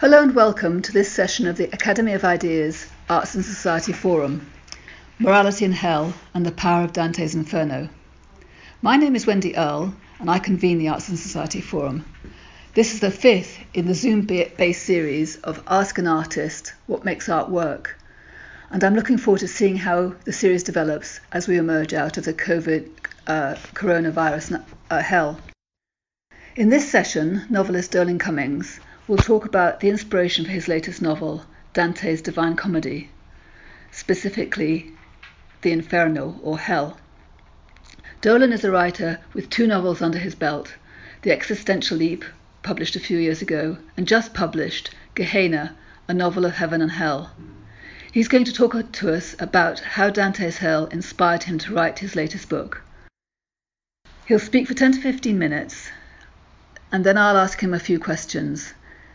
Hello and welcome to this session of the Academy of Ideas Arts and Society Forum Morality in Hell and the Power of Dante's Inferno. My name is Wendy Earle and I convene the Arts and Society Forum. This is the fifth in the Zoom based series of Ask an Artist What Makes Art Work. And I'm looking forward to seeing how the series develops as we emerge out of the COVID uh, coronavirus uh, hell. In this session, novelist Dolan Cummings will talk about the inspiration for his latest novel, Dante's Divine Comedy, specifically The Inferno or Hell. Dolan is a writer with two novels under his belt The Existential Leap, published a few years ago, and just published Gehenna, a novel of heaven and hell. He's going to talk to us about how Dante's Hell inspired him to write his latest book. He'll speak for 10 to 15 minutes, and then I'll ask him a few questions.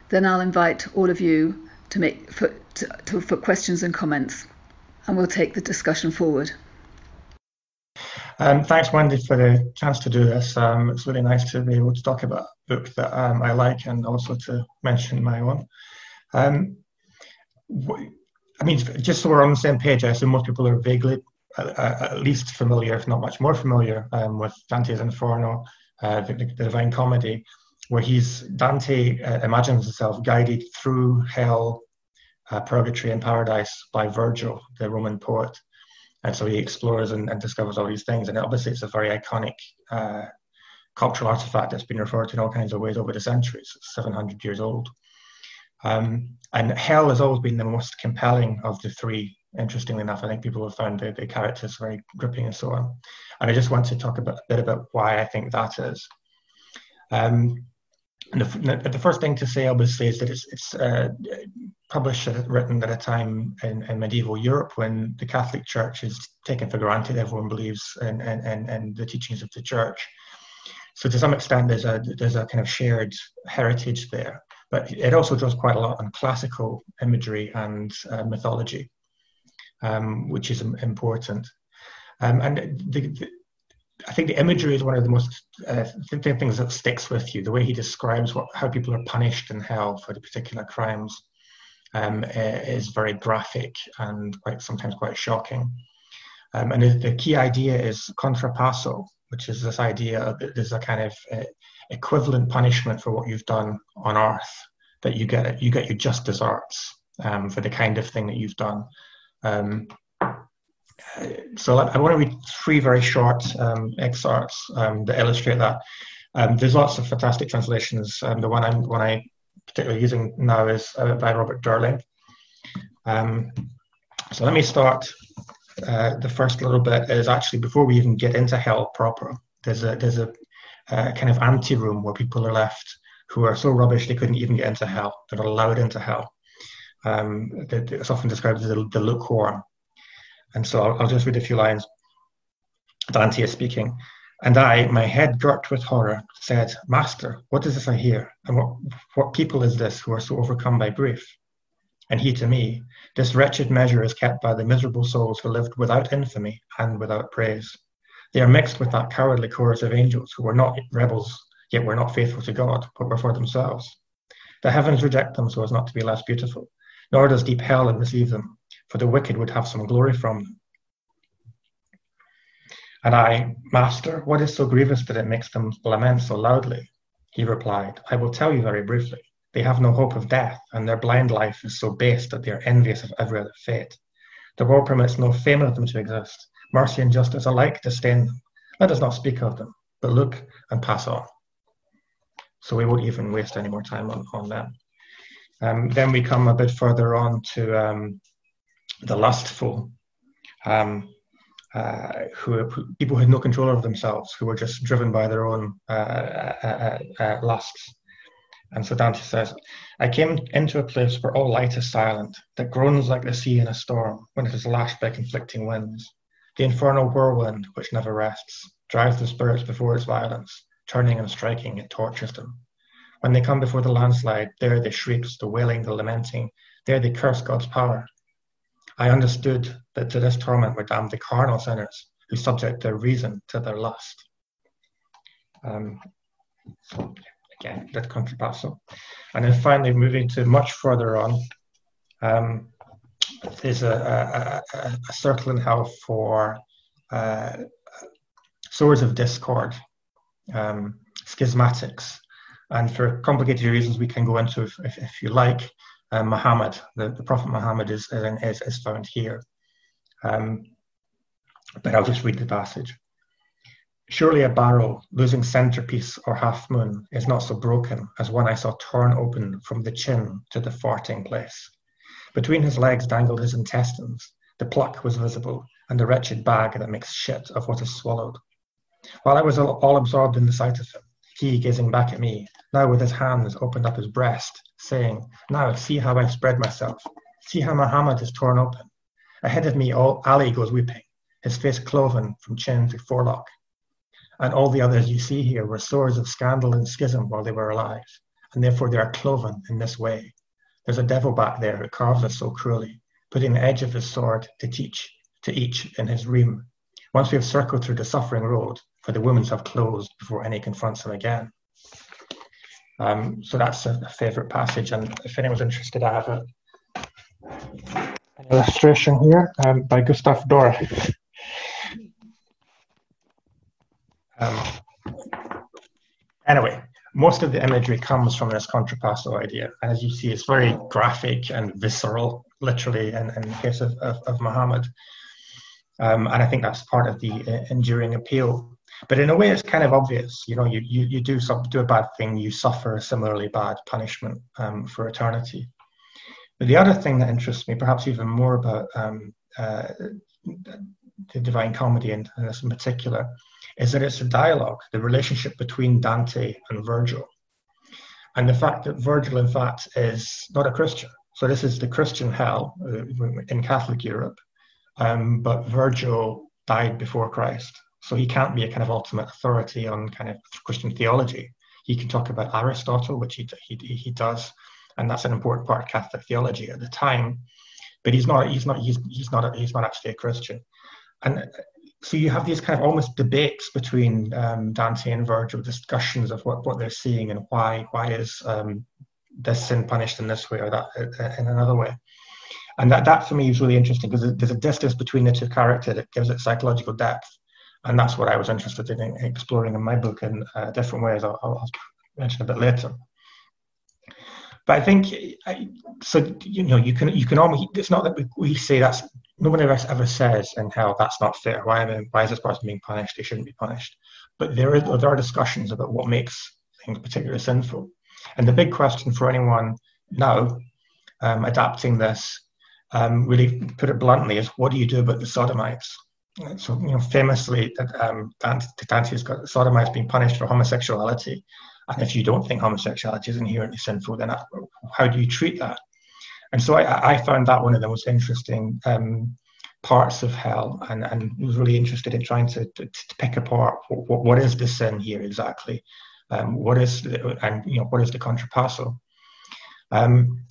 Then I'll invite all of you to make for, to, to, for questions and comments, and we'll take the discussion forward. Um, thanks, Wendy, for the chance to do this. Um, it's really nice to be able to talk about a book that um, I like and also to mention my own. Um, I mean, just so we're on the same page, I assume most people are vaguely, uh, at least familiar, if not much more familiar, um, with Dante's Inferno, uh, the, the, Divine Comedy where he's Dante uh, imagines himself guided through hell, uh, purgatory, and paradise by Virgil, the Roman poet. And so he explores and, and discovers all these things. And obviously, it's a very iconic uh, cultural artifact that's been referred to in all kinds of ways over the centuries. It's 700 years old. Um, and hell has always been the most compelling of the three. Interestingly enough, I think people have found the, the characters very gripping and so on. And I just want to talk about, a bit about why I think that is. Um, the, the, first thing to say, obviously, is that it's, it's uh, published, written at a time in, in, medieval Europe when the Catholic Church is taken for granted. Everyone believes in, in, in, in the teachings of the Church. So to some extent, there's a there's a kind of shared heritage there. But it also draws quite a lot on classical imagery and uh, mythology, um, which is important. Um, and the, I think the imagery is one of the most uh, things that sticks with you. The way he describes what, how people are punished in hell for the particular crimes um, is very graphic and quite sometimes quite shocking. Um, and the, the, key idea is contrapasso, which is this idea that there's a kind of uh, equivalent punishment for what you've done on earth that you get you get your just desserts um, for the kind of thing that you've done. Um, so I want to read three very short um, excerpts um, that illustrate that. Um, there's lots of fantastic translations. Um, the one I'm one I particularly using now is uh, by Robert Durling. Um, so let me start. Uh, the first little bit is actually before we even get into hell proper. There's a there's a uh, kind of ante room where people are left who are so rubbish they couldn't even get into hell. They're allowed into hell. Um, it's often described as the, the lukewarm. And so I'll, I'll just read a few lines. Dante is speaking. And I, my head girt with horror, said, Master, what is this I hear? And what, what people is this who are so overcome by grief? And he to me, This wretched measure is kept by the miserable souls who lived without infamy and without praise. They are mixed with that cowardly chorus of angels who were not rebels, yet were not faithful to God, but were for themselves. The heavens reject them so as not to be less beautiful, nor does deep hell receive them, for the wicked would have some glory from them. And I, Master, what is so grievous that it makes them lament so loudly? He replied, I will tell you very briefly. They have no hope of death, and their blind life is so base that they are envious of every other fate. The world permits no fame of them to exist. Mercy and justice alike disdain them. Let us not speak of them, but look and pass on. So we won't even waste any more time on, on them. Um, then we come a bit further on to um, the lustful, um, uh, who, who, people who had no control over themselves, who were just driven by their own uh, uh, uh, uh, lusts. And so Dante says, I came into a place where all light is silent, that groans like the sea in a storm when it is lashed by conflicting winds. The infernal whirlwind, which never rests, drives the spirits before its violence, turning and striking, it tortures them. When they come before the landslide, there they shrieks, the wailing, the lamenting, there they curse God's power, I understood that to this torment were damned the carnal sinners who subject their reason to their lust. Um, again, that contrapasso. And then finally, moving to much further on, um, there's a, a, a, a, circle in hell for uh, of discord, um, schismatics. And for complicated reasons, we can go into, if, if, if you like, uh, Muhammad. The, the Prophet Muhammad is, is, is found here. Um, but I'll just read the passage. Surely a barrow, losing centerpiece or half moon, is not so broken as one I saw torn open from the chin to the farting place. Between his legs dangled his intestines. The pluck was visible, and the wretched bag that makes shit of what is swallowed. While I was all absorbed in the sight of him, he gazing back at me, now with his hands opened up his breast, saying, Now see how I've spread myself. See how Muhammad is torn open. Ahead of me, all Ali goes weeping, his face cloven from chin to forelock and all the others you see here were swords of scandal and schism while they were alive, and therefore they are cloven in this way. There's a devil back there who carves us so cruelly, putting the edge of his sword to teach to each in his ream. Once we have circled through the suffering road, for the wounds have closed before any confronts them again. Um, so that's a, a favourite passage, and if anyone's interested, I have a, an illustration here um, by Gustave Doré. Um, anyway, most of the imagery comes from this contrapasso idea. And as you see, it's very graphic and visceral, literally, in, in the case of, of, of Muhammad. Um, and I think that's part of the uh, enduring appeal. But in a way, it's kind of obvious. You know, you, you, you do, some, do a bad thing, you suffer a similarly bad punishment um, for eternity. But the other thing that interests me, perhaps even more about um, uh, the Divine Comedy in, in this in particular, is that it's a dialogue, the relationship between Dante and Virgil. And the fact that Virgil, in fact, is not a Christian. So this is the Christian hell uh, in Catholic Europe. Um, but Virgil died before Christ. So he can't be a kind of ultimate authority on kind of Christian theology. He can talk about Aristotle, which he, he, he does, and that's an important part of Catholic theology at the time. But he's not he's not he's, he's not he's not actually a Christian. And so you have these kind of almost debates between um, Dante and Virgil, discussions of what, what they're seeing and why why is um, this sin punished in this way or that uh, in another way. And that, that for me is really interesting because there's a distance between the two characters that gives it psychological depth. And that's what I was interested in exploring in my book in uh, different ways. I'll, I'll, mention a bit later. But I think I, so. You know, you can you can almost. It's not that we, we say that's nobody ever, ever says in hell that's not fair. Why, am I, why is this person being punished? They shouldn't be punished. But there, is, there are discussions about what makes things particularly sinful. And the big question for anyone now um, adapting this, um, really put it bluntly, is what do you do about the sodomites? So, you know, famously, that um, Dante's got the sodomites being punished for homosexuality. And if you don't think homosexuality is inherently sinful, then how do you treat that? And so I, I found that one of the most interesting um, parts of hell and, and was really interested in trying to, to, to pick apart what, what is the sin here exactly. Um, what is the, and you know what is the contrapasso? Um,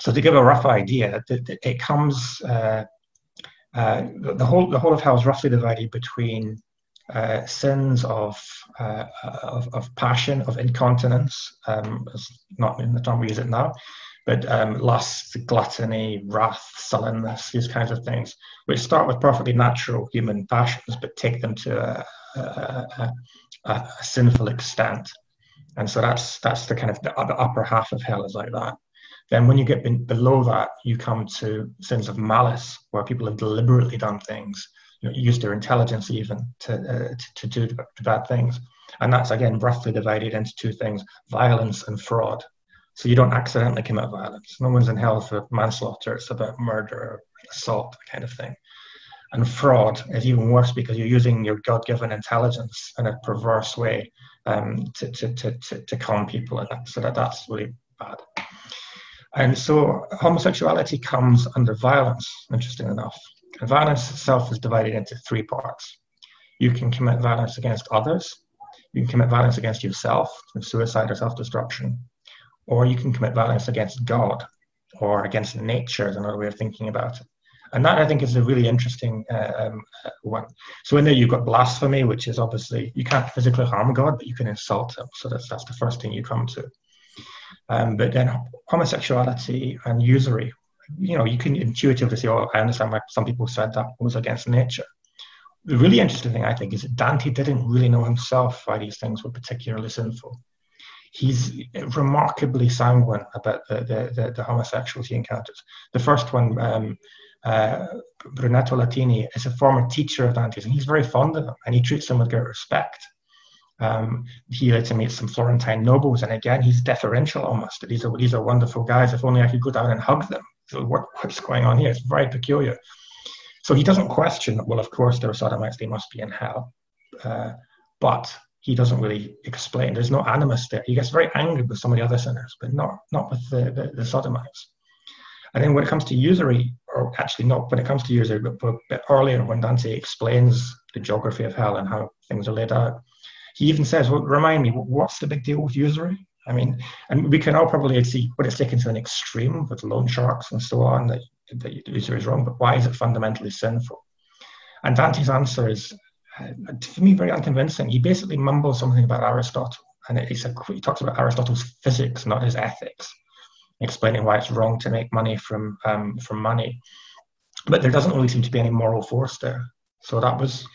so to give a rough idea, it, it comes uh, uh, the whole the whole of hell is roughly divided between uh, sins of, uh, of, of passion, of incontinence, um, not in the term we use it now, but um, lust, gluttony, wrath, sullenness, these kinds of things, which start with perfectly natural human passions, but take them to a, a, a, a sinful extent. And so that's that's the kind of the, upper half of hell is like that. Then when you get below that, you come to sins of malice, where people have deliberately done things, you know, use their intelligence even to, uh, to, to do bad things. And that's again roughly divided into two things: violence and fraud. So you don't accidentally commit violence. No one's in hell for manslaughter. It's about murder, assault, kind of thing. And fraud is even worse because you're using your God-given intelligence in a perverse way um, to, to, to, to, to con people. And that, so that, that's really bad. And so homosexuality comes under violence, interesting enough. And violence itself is divided into three parts. You can commit violence against others, you can commit violence against yourself, with suicide or self destruction, or you can commit violence against God or against nature is another way of thinking about it. And that I think is a really interesting uh, um, uh, one. So in there you've got blasphemy, which is obviously you can't physically harm God, but you can insult him. So that's that's the first thing you come to. Um, but then homosexuality and usury, you know, you can intuitively say, "Oh, I understand why some people said that was against nature." The really interesting thing I think is that Dante didn't really know himself why these things were particularly sinful he's remarkably sanguine about the, the, the, the homosexuals he encounters. The first one, um, uh, Brunetto Latini, is a former teacher of Dante's, and he's very fond of him, and he treats them with great respect. Um, he lets him meet some Florentine nobles, and again, he's deferential almost. These are these are wonderful guys. If only I could go down and hug them. So what, what's going on here? It's very peculiar. So he doesn't question. Well, of course, there are sodomites; they must be in hell. Uh, but he doesn't really explain. There's no animus there. He gets very angry with some of the other sinners, but not not with the, the, the sodomites. And then when it comes to usury, or actually not when it comes to usury, but, but a bit earlier when Dante explains the geography of hell and how things are laid out, he even says, well, remind me, what's the big deal with usury? I mean, and we can all probably see what it's taken to an extreme with loan sharks and so on, that, that usury is wrong, but why is it fundamentally sinful? And Dante's answer is uh, for me very unconvincing. He basically mumbles something about Aristotle, and it's a, he talks about Aristotle's physics, not his ethics, explaining why it's wrong to make money from um, from money. But there doesn't really seem to be any moral force there. So that was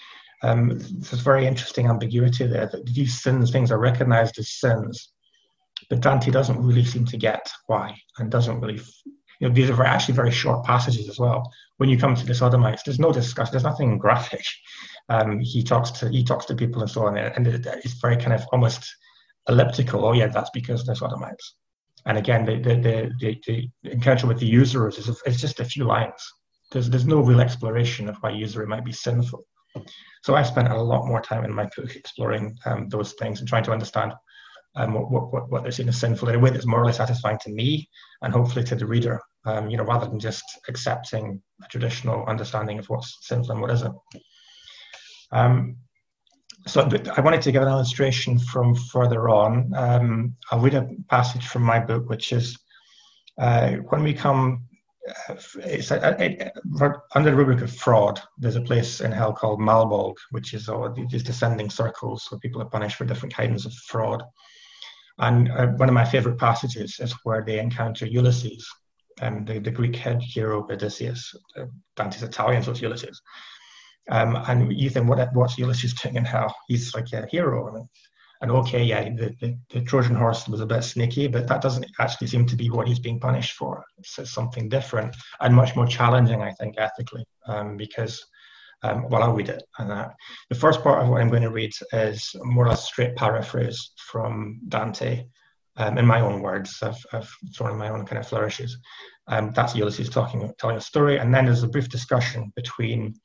um, there's very interesting ambiguity there. That these sins, things are recognized as sins, but Dante doesn't really seem to get why, and doesn't really. You know, these are actually very short passages as well. When you come to the Sodomites, there's no discussion. There's nothing graphic um, he talks to he talks to people and so on, and it's very kind of almost elliptical. Oh yeah, that's because they're sodomites. And again, the the, the, the encounter with the usurers is it's just a few lines. There's there's no real exploration of why usury might be sinful. So I spent a lot more time in my book exploring um, those things and trying to understand um, what, what, what they're seeing as sinful in a way that's morally satisfying to me and hopefully to the reader, um, you know, rather than just accepting a traditional understanding of what's sinful and what isn't. Um, so I wanted to give an illustration from further on. Um, I'll read a passage from my book, which is uh, when we come, it's a, under the rubric of fraud. There's a place in hell called Malebolge, which is all these descending circles where people are punished for different kinds of fraud. And uh, one of my favorite passages is where they encounter Ulysses, um, the, the Greek head hero Odysseus. Uh, Dante's Italian, so it's Ulysses. Um, and you think, what, what's Ulysses doing in hell? He's like a hero. I mean, and okay, yeah, the, the, the, Trojan horse was a bit sneaky, but that doesn't actually seem to be what he's being punished for. It's something different and much more challenging, I think, ethically, um, because, um, well, I'll read it. And uh, the first part of what I'm going to read is more or less straight paraphrase from Dante. Um, in my own words, I've, I've thrown in my own kind of flourishes. Um, that's Ulysses talking, telling a story, and then there's a brief discussion between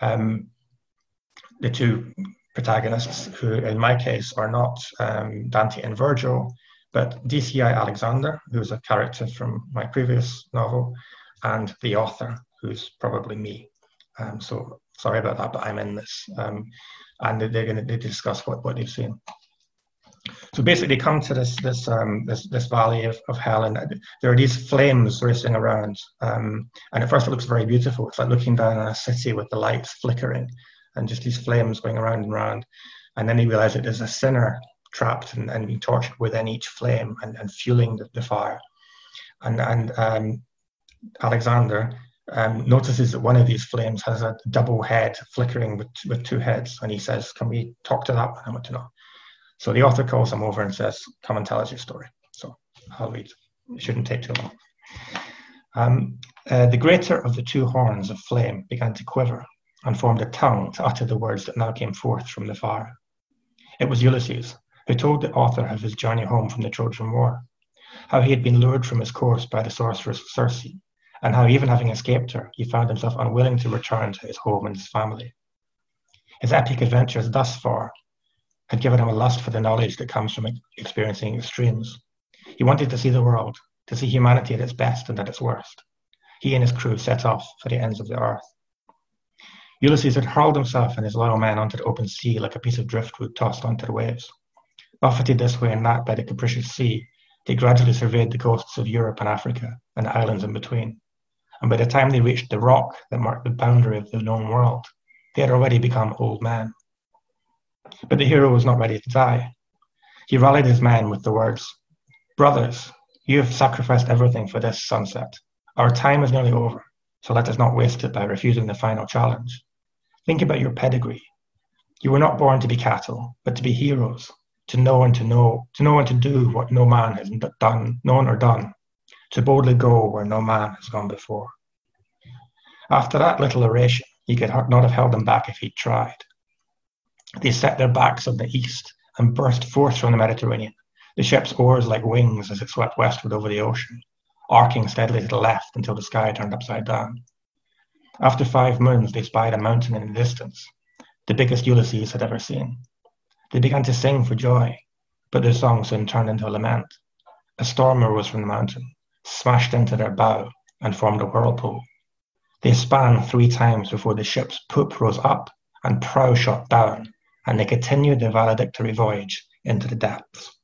um, the two protagonists, who in my case are not um, Dante and Virgil, but DCI Alexander, who's a character from my previous novel, and the author, who's probably me. Um, so sorry about that, but I'm in this. Um, and they're going to discuss what, what they've seen. So basically, they come to this this um, this, this valley of, of hell, and there are these flames racing around. Um, and at first, it looks very beautiful. It's like looking down on a city with the lights flickering, and just these flames going around and around. And then he realize that there's a sinner trapped and, and being tortured within each flame and, and fueling the, the fire. And and um, Alexander um, notices that one of these flames has a double head flickering with, with two heads, and he says, "Can we talk to that?" I want to know. So the author calls him over and says, Come and tell us your story. So I'll read. It shouldn't take too long. Um, uh, the greater of the two horns of flame began to quiver and formed a tongue to utter the words that now came forth from the fire. It was Ulysses who told the author of his journey home from the Trojan War, how he had been lured from his course by the sorceress Circe, and how, even having escaped her, he found himself unwilling to return to his home and his family. His epic adventures thus far had given him a lust for the knowledge that comes from experiencing extremes. He wanted to see the world, to see humanity at its best and at its worst. He and his crew set off for the ends of the earth. Ulysses had hurled himself and his loyal men onto the open sea like a piece of driftwood tossed onto the waves. Buffeted this way and that by the capricious sea, they gradually surveyed the coasts of Europe and Africa and the islands in between. and by the time they reached the rock that marked the boundary of the known world, they had already become old men. But the hero was not ready to die. He rallied his men with the words, Brothers, you have sacrificed everything for this sunset. Our time is nearly over, so let us not waste it by refusing the final challenge. Think about your pedigree. You were not born to be cattle, but to be heroes, to know and to know, to know and to do what no man has done, known or done, to boldly go where no man has gone before. After that little oration, he could not have held them back if he'd tried. They set their backs on the east and burst forth from the Mediterranean, the ship's oars like wings as it swept westward over the ocean, arcing steadily to the left until the sky turned upside down. After five moons, they spied a mountain in the distance, the biggest Ulysses had ever seen. They began to sing for joy, but their song soon turned into a lament. A storm arose from the mountain, smashed into their bow, and formed a whirlpool. They span three times before the ship's poop rose up and prow shot down, and they continued their valedictory voyage into the depths.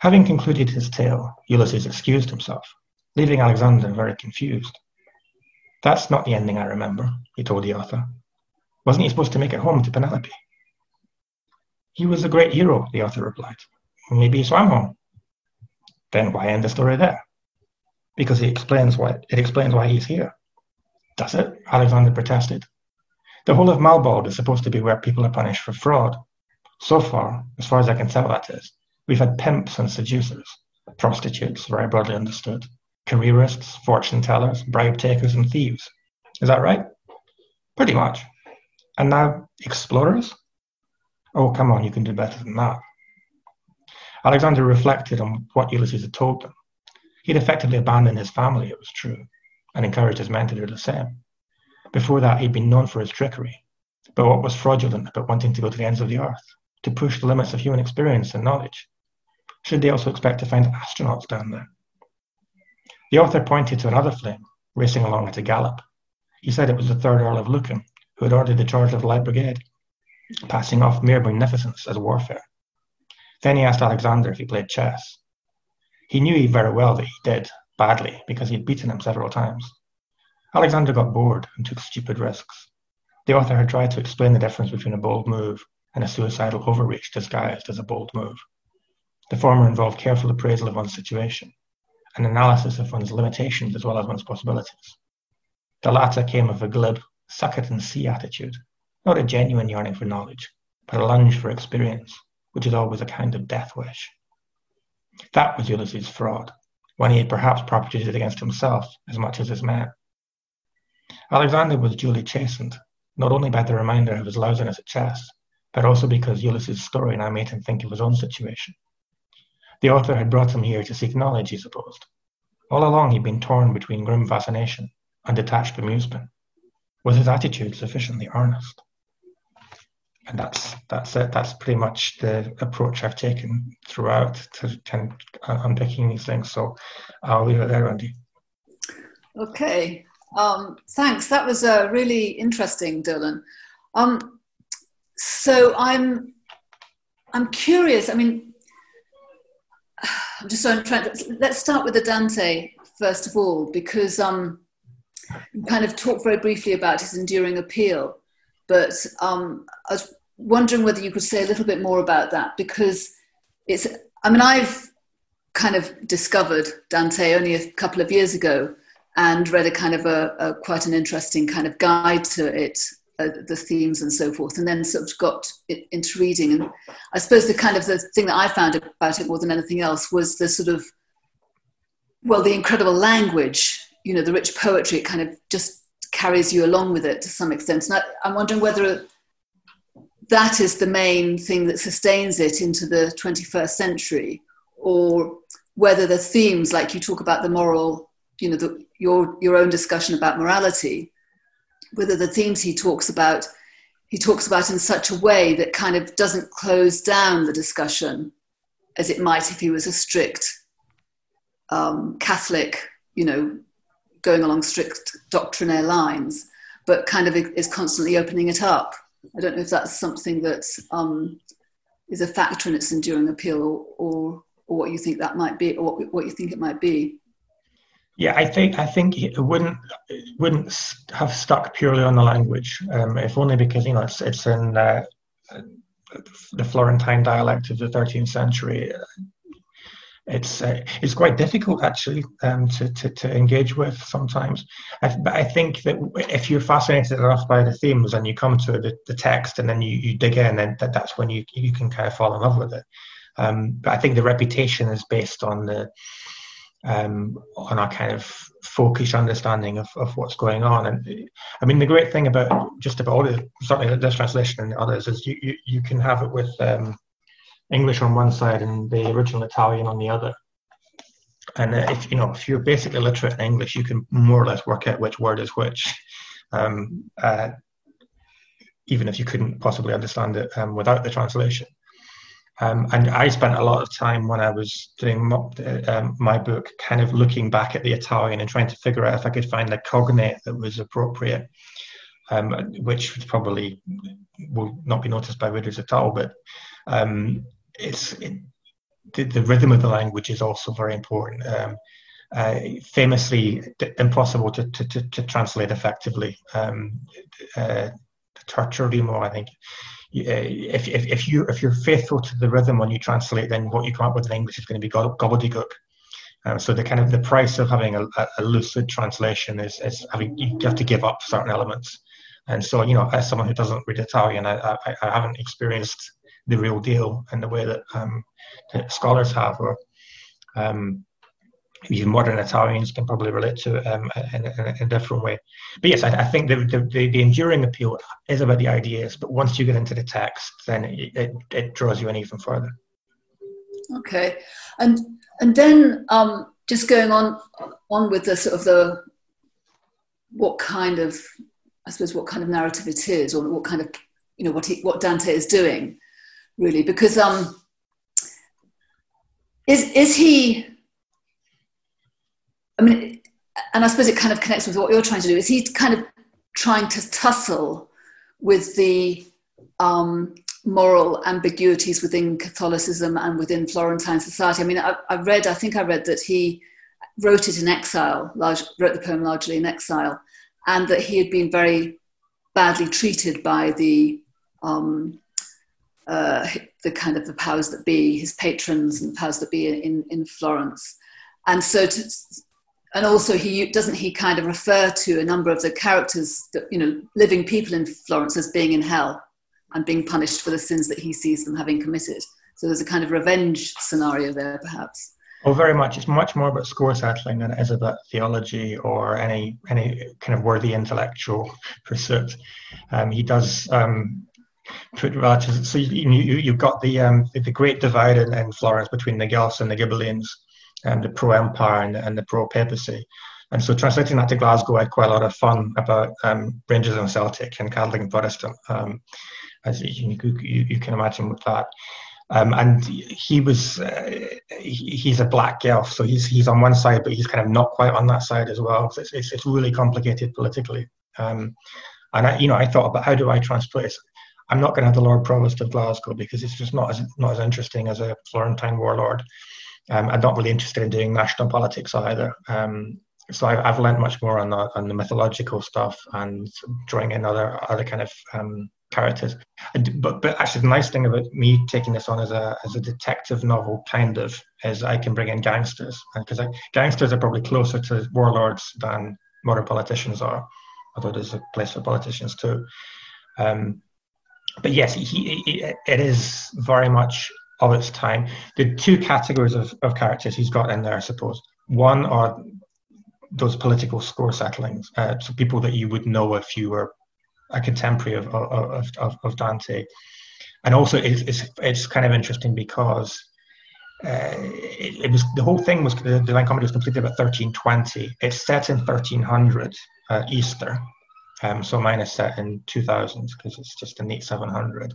Having concluded his tale, Ulysses excused himself, leaving Alexander very confused. That's not the ending I remember, he told the author. Wasn't he supposed to make it home to Penelope? He was a great hero, the author replied. Maybe he swam home. Then why end the story there? Because he explains why it explains why he's here. Does it? Alexander protested. The whole of Malebolge is supposed to be where people are punished for fraud. So far, as far as I can tell, that is, We've had pimps and seducers, prostitutes, very broadly understood, careerists, fortune tellers, bribe takers, and thieves. Is that right? Pretty much. And now, explorers? Oh, come on, you can do better than that. Alexander reflected on what Ulysses had told them. He'd effectively abandoned his family, it was true, and encouraged his men to do the same. Before that, he'd been known for his trickery. But what was fraudulent about wanting to go to the ends of the earth, to push the limits of human experience and knowledge? should they also expect to find astronauts down there? The author pointed to another flame racing along at a gallop. He said it was the third Earl of Lucan, who had ordered the charge of the Light Brigade, passing off mere magnificence as warfare. Then he asked Alexander if he played chess. He knew very well that he did, badly, because he had beaten him several times. Alexander got bored and took stupid risks. The author had tried to explain the difference between a bold move and a suicidal overreach disguised as a bold move. The former involved careful appraisal of one's situation, an analysis of one's limitations as well as one's possibilities. The latter came of a glib, suck it and see attitude, not a genuine yearning for knowledge, but a lunge for experience, which is always a kind of death wish. That was Ulysses' fraud, when he had perhaps propagated against himself as much as his men. Alexander was duly chastened, not only by the reminder of his lousiness at chess, but also because Ulysses' story now made him think of his own situation. The author had brought him here to seek knowledge, he supposed. All along he'd been torn between grim fascination and detached bemusement. Was his attitude sufficiently earnest? And that's that's it. That's pretty much the approach I've taken throughout to kind of unpicking these things. So I'll leave it there, Andy. Okay. Um, thanks. That was uh, really interesting, Dolan. Um, so I'm I'm curious. I mean, I'm just trying to. Let's start with the Dante first of all, because um, kind of talked very briefly about his enduring appeal, but um, I was wondering whether you could say a little bit more about that because it's. I mean, I've kind of discovered Dante only a couple of years ago and read a kind of a, a quite an interesting kind of guide to it uh, the themes and so forth, and then sort of got into reading. And I suppose the kind of the thing that I found about it more than anything else was the sort of, well, the incredible language, you know, the rich poetry. It kind of just carries you along with it to some extent. And I, I'm wondering whether that is the main thing that sustains it into the 21st century, or whether the themes, like you talk about the moral, you know, the, your your own discussion about morality whether the themes he talks about he talks about in such a way that kind of doesn't close down the discussion as it might if he was a strict um, Catholic, you know, going along strict doctrinaire lines, but kind of is constantly opening it up. I don't know if that's something that um, is a factor in its enduring appeal, or, or, or what you think that might be, or what, what you think it might be. Yeah, I think I think it wouldn't it wouldn't have stuck purely on the language, um, if only because you know it's it's in uh, the Florentine dialect of the 13th century. It's uh, it's quite difficult actually um, to, to, to engage with sometimes. I, but I think that if you're fascinated enough by the themes and you come to the, the text and then you, you dig in, then that, that's when you you can kind of fall in love with it. Um, but I think the reputation is based on the um, on our kind of folkish understanding of, of what's going on. And I mean, the great thing about just about all certainly this translation and others is you, you, you can have it with um, English on one side and the original Italian on the other. And uh, if you know if you're basically literate in English, you can more or less work out which word is which, um, uh, even if you couldn't possibly understand it um, without the translation. Um, and I spent a lot of time when I was doing um, my book, kind of looking back at the Italian and trying to figure out if I could find a cognate that was appropriate, um, which probably will not be noticed by readers at all. But um, it's it, the, the, rhythm of the language is also very important. Um, uh, famously impossible to, to, to, to translate effectively. Um, uh, Tertullian, I think, if, if, if you if you're faithful to the rhythm when you translate, then what you come up with in English is going to be gobbledygook. Um, so the kind of the price of having a, a lucid translation is, is having you have to give up certain elements. And so you know, as someone who doesn't read Italian, I, I, I haven't experienced the real deal in the way that, um, scholars have, or um, even modern Italians can probably relate to it um, in, in, in, a different way. But yes, I, I think the, the, the, enduring appeal is about the ideas, but once you get into the text, then it, it, it draws you in even further. Okay, and and then um, just going on on with the sort of the what kind of I suppose what kind of narrative it is, or what kind of you know what he, what Dante is doing, really, because um, is is he I mean, and I suppose it kind of connects with what you're trying to do. Is he kind of trying to tussle with the um, moral ambiguities within Catholicism and within Florentine society? I mean, I, I, read, I think I read that he wrote it in exile, large, wrote the poem largely in exile, and that he had been very badly treated by the um, uh, the kind of the powers that be, his patrons and the powers that be in, in Florence. And so to, and also he doesn't he kind of refer to a number of the characters that you know living people in florence as being in hell and being punished for the sins that he sees them having committed. So there's a kind of revenge scenario there perhaps. Oh very much. It's much more about score settling than it is about theology or any any kind of worthy intellectual pursuit. Um, he does um, put relatives so you, you, you've got the um, the great divide in, in florence between the guelphs and the ghibellines um, the pro empire and, and, the pro papacy. And so translating that to Glasgow, I had quite a lot of fun about um, Rangers and Celtic and Catholic and Protestant, um, as you, you, you, can imagine with that. Um, and he was uh, he, he's a black Guelph, so he's he's on one side, but he's kind of not quite on that side as well. So it's it's, it's really complicated politically. Um, and I, you know, I thought about how do I translate this? I'm not going to have the Lord Provost of Glasgow because it's just not as not as interesting as a Florentine warlord. Um, I'm not really interested in doing national politics either. Um, so I've, I've learned much more on the, on the mythological stuff and drawing in other other kind of um, characters. But but actually, the nice thing about me taking this on as a as a detective novel, kind of, is I can bring in gangsters because gangsters are probably closer to warlords than modern politicians are, although there's a place for politicians too. Um, but yes, he, he, it is very much of its time. The two categories of, of characters he's got in there, I suppose. One are those political score settlings, uh, so people that you would know if you were a contemporary of, of, of, of Dante. And also, it's, it's, it's, kind of interesting because uh, it, it, was the whole thing was the Divine Comedy was completed about 1320. It's set in 1300 uh, Easter, um, so mine is set in 2000 because it's just a neat 700.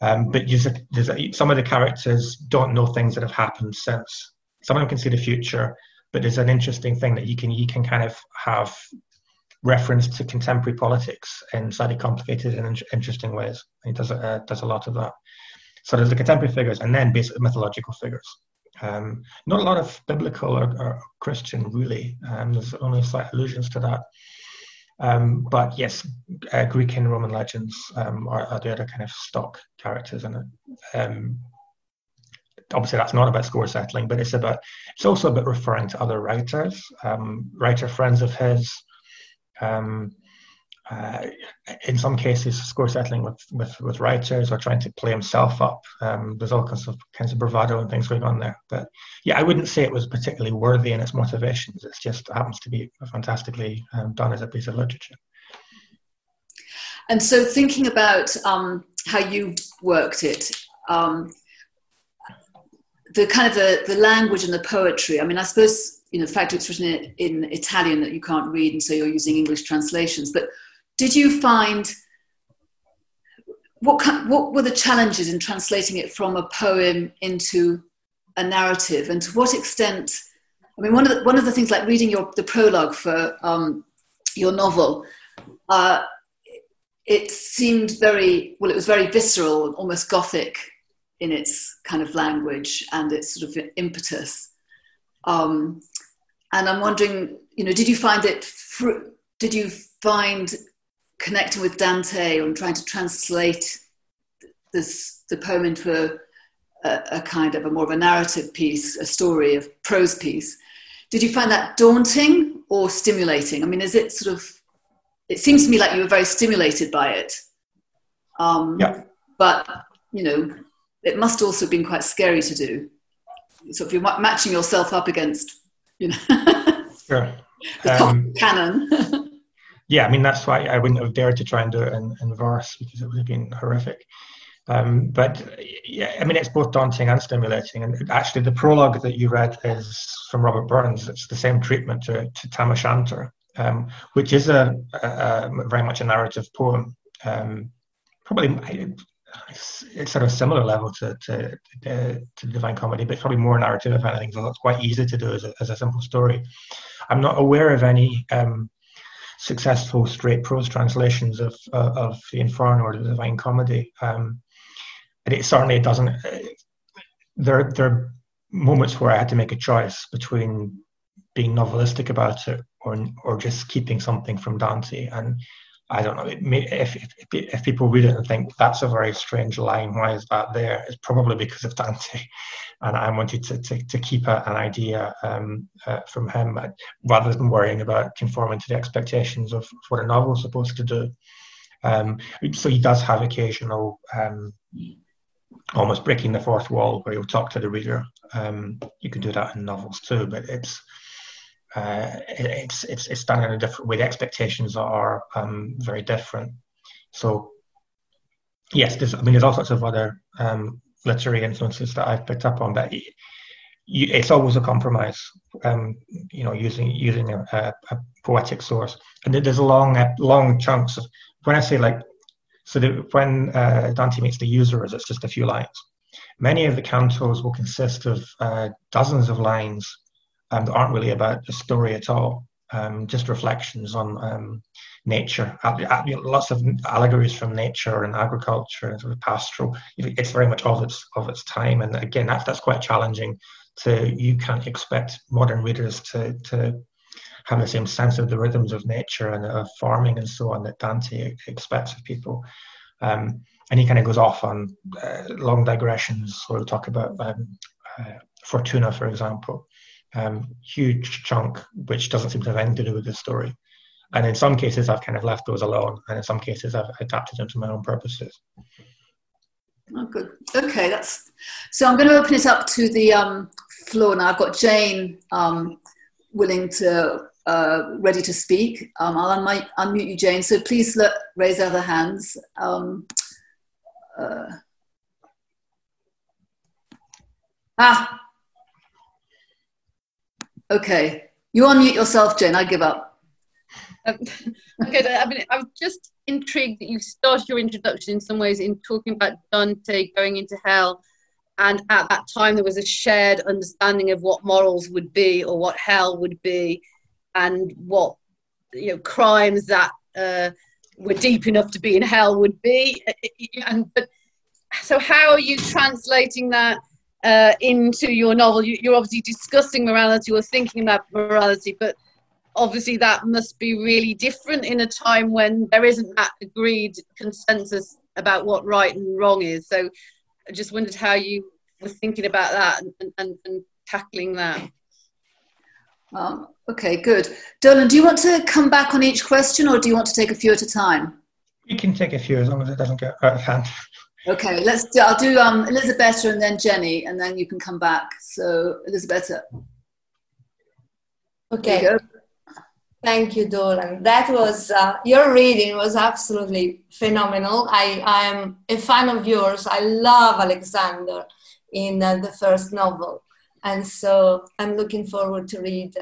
Um, but a, some of the characters don't know things that have happened since. Some of them can see the future, but there's an interesting thing that you can you can kind of have reference to contemporary politics in slightly complicated and in- interesting ways. He does uh, does a lot of that. So there's the contemporary figures, and then basically mythological figures. Um, not a lot of biblical or, or Christian, really. Um, there's only slight allusions to that. Um, but yes, uh, Greek and Roman legends um, are, are, the other kind of stock characters it. Um, obviously, that's not about score settling, but it's about it's also about referring to other writers, um, writer friends of his. Um, uh, in some cases, score settling with, with, with writers or trying to play himself up. Um, there's all kinds of kinds of bravado and things going on there. But yeah, I wouldn't say it was particularly worthy in its motivations. It just happens to be fantastically um, done as a piece of literature. And so, thinking about um, how you worked it, um, the kind of the, the language and the poetry. I mean, I suppose you know the fact it's written in, in Italian that you can't read, and so you're using English translations, but did you find what what were the challenges in translating it from a poem into a narrative, and to what extent? I mean, one of the, one of the things like reading your the prologue for um, your novel, uh, it seemed very well. It was very visceral, almost gothic in its kind of language and its sort of impetus. Um, and I'm wondering, you know, did you find it? Fr- did you find connecting with Dante and trying to translate this the poem into a, a, a, kind of a more of a narrative piece, a story, a prose piece. Did you find that daunting or stimulating? I mean, is it sort of? It seems to me like you were very stimulated by it. Um, yeah. But you know, it must also have been quite scary to do. So if you're matching yourself up against, you know, sure. the um, canon. yeah, I mean that's why I wouldn't have dared to try and do it in, in verse because it would have been horrific. Um, but yeah, I mean it's both daunting and stimulating. And actually, the prologue that you read is from Robert Burns. It's the same treatment to, to Tam O'Shanter, um, which is a, a, a, very much a narrative poem. Um, probably it's sort of similar level to, to, to, to Divine Comedy, but probably more narrative if anything. So it's quite easy to do as a, as a simple story. I'm not aware of any um, successful straight prose translations of uh, of the Inferno or the Divine Comedy. Um, it certainly doesn't. Uh, there there are moments where I had to make a choice between being novelistic about it or or just keeping something from Dante. And I don't know may, if, if if people read it and think that's a very strange line. Why is that there? It's probably because of Dante and I wanted to, to, to keep a, an idea um, uh, from him uh, rather than worrying about conforming to the expectations of what a novel is supposed to do. Um, so he does have occasional um, almost breaking the fourth wall where he'll talk to the reader. Um, you can do that in novels too, but it's uh, it's it's it's done in a different way. The expectations are um, very different. So yes, there's I mean there's all sorts of other um, literary influences that I've picked up on, but it's always a compromise. Um, you know, using using a, a, poetic source, and there's long long chunks of when I say like, so when uh, Dante meets the usurers, it's just a few lines. Many of the cantos will consist of uh, dozens of lines that aren't really about the story at all, um, just reflections on um, nature. Lots of allegories from nature and agriculture and sort of pastoral. It's very much of its of its time, and again, that's that's quite challenging. To you can't expect modern readers to to have the same sense of the rhythms of nature and of farming and so on that Dante expects of people. Um, and he kind of goes off on uh, long digressions where we talk about um, uh, Fortuna, for example, um, huge chunk which doesn't seem to have anything to do with the story. And in some cases, I've kind of left those alone, and in some cases, I've adapted them to my own purposes. Oh, good. Okay, that's so. I'm going to open it up to the um, floor now. I've got Jane um, willing to uh, ready to speak. Um, I'll unmute, unmute, you, Jane. So please let, raise other hands. Um, uh, ah, okay. You unmute yourself, Jen. I give up. Um, okay, I mean, I'm just intrigued that you started your introduction in some ways in talking about Dante going into hell, and at that time there was a shared understanding of what morals would be or what hell would be, and what you know crimes that uh, were deep enough to be in hell would be. And but so, how are you translating that? Uh, into your novel. You, are obviously discussing morality or thinking about morality, but obviously that must be really different in a time when there isn't that agreed consensus about what right and wrong is. So I just wondered how you were thinking about that and, and, and tackling that. Um, okay, good. Dolan, do you want to come back on each question or do you want to take a few at a time? You can take a few as long as it doesn't get out of hand. Okay, let's do, I'll do um, Elizabeth and then Jenny, and then you can come back. So, Elizabeth. Okay. You Thank you, Dolan. That was uh, your reading was absolutely phenomenal. I am a fan of yours. I love Alexander in uh, the first novel, and so I'm looking forward to read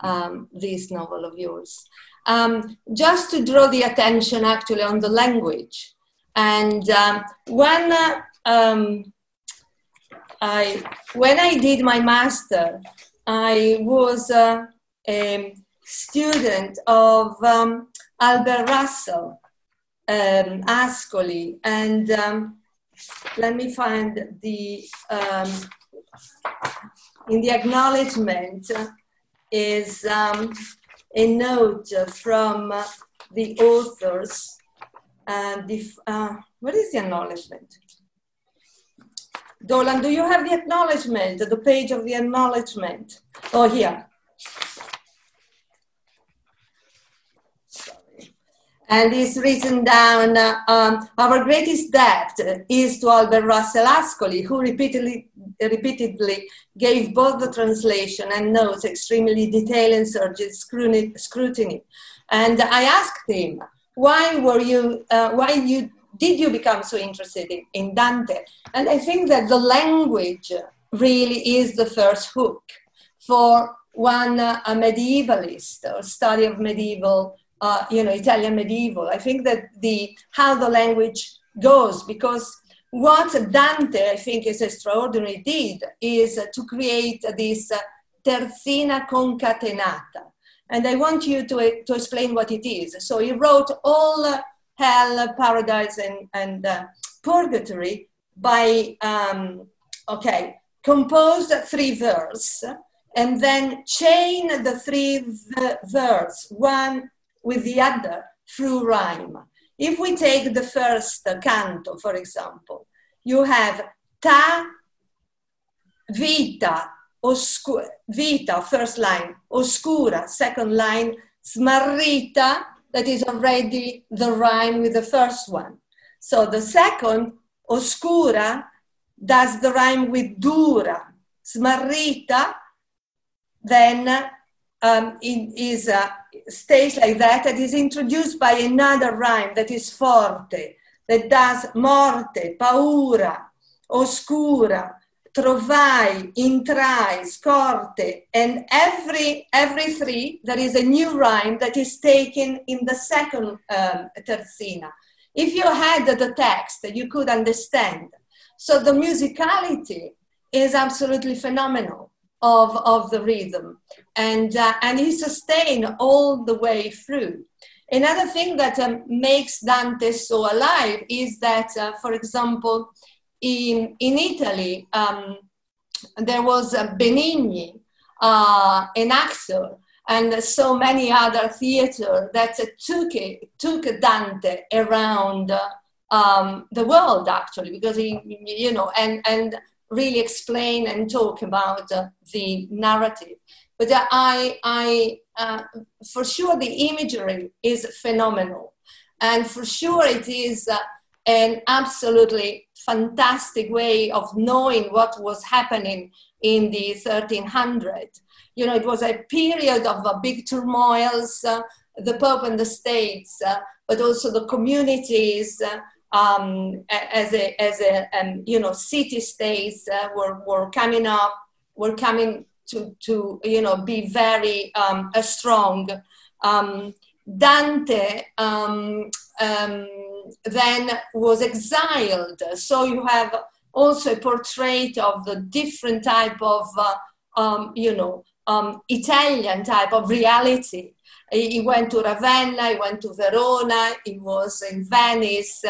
um, this novel of yours. Um, just to draw the attention actually on the language, and um, when uh, um, I when I did my master, I was uh, a student of um, Albert Russell, um, Ascoli, and um, let me find the um, in the acknowledgement is um, a note from the authors. And if, uh, what is the acknowledgement? Dolan, do you have the acknowledgement, the page of the acknowledgement? Oh, here. and is written down um, our greatest debt is to albert russell ascoli who repeatedly repeatedly gave both the translation and notes extremely detailed and searching scrutiny and i asked him why were you uh, why you did you become so interested in, in dante and i think that the language really is the first hook for one uh, a medievalist or study of medieval uh, you know, Italian medieval. I think that the how the language goes because what Dante, I think, is extraordinary did is to create this uh, terzina concatenata. And I want you to, to explain what it is. So he wrote all uh, hell, paradise, and, and uh, purgatory by, um, okay, composed three verses and then chain the three verses one with the other through rhyme. If we take the first canto, for example, you have ta, vita, oscura, vita, first line, oscura, second line, smarrita, that is already the rhyme with the first one. So the second, oscura, does the rhyme with dura. Smarrita, then um, it is uh, stays like that and is introduced by another rhyme that is forte, that does morte, paura, oscura, trovai, intrai, scorte, and every every three there is a new rhyme that is taken in the second um, terzina. If you had the text, you could understand. So the musicality is absolutely phenomenal of, of the rhythm. And, uh, and he sustained all the way through. Another thing that um, makes Dante so alive is that, uh, for example, in, in Italy, um, there was Benigni, uh, an actor, and so many other theater that took, it, took Dante around um, the world, actually, because he, you know, and, and really explain and talk about the narrative. But I, I uh, for sure, the imagery is phenomenal. And for sure, it is uh, an absolutely fantastic way of knowing what was happening in the 1300. You know, it was a period of uh, big turmoils, uh, the Pope and the states, but also the communities um, as a as a um, you know city states uh, were were coming up were coming to to you know be very um, strong. Um, Dante um, um, then was exiled, so you have also a portrait of the different type of uh, you know Italian type of reality. He went to Ravenna, he went to Verona, he was in Venice,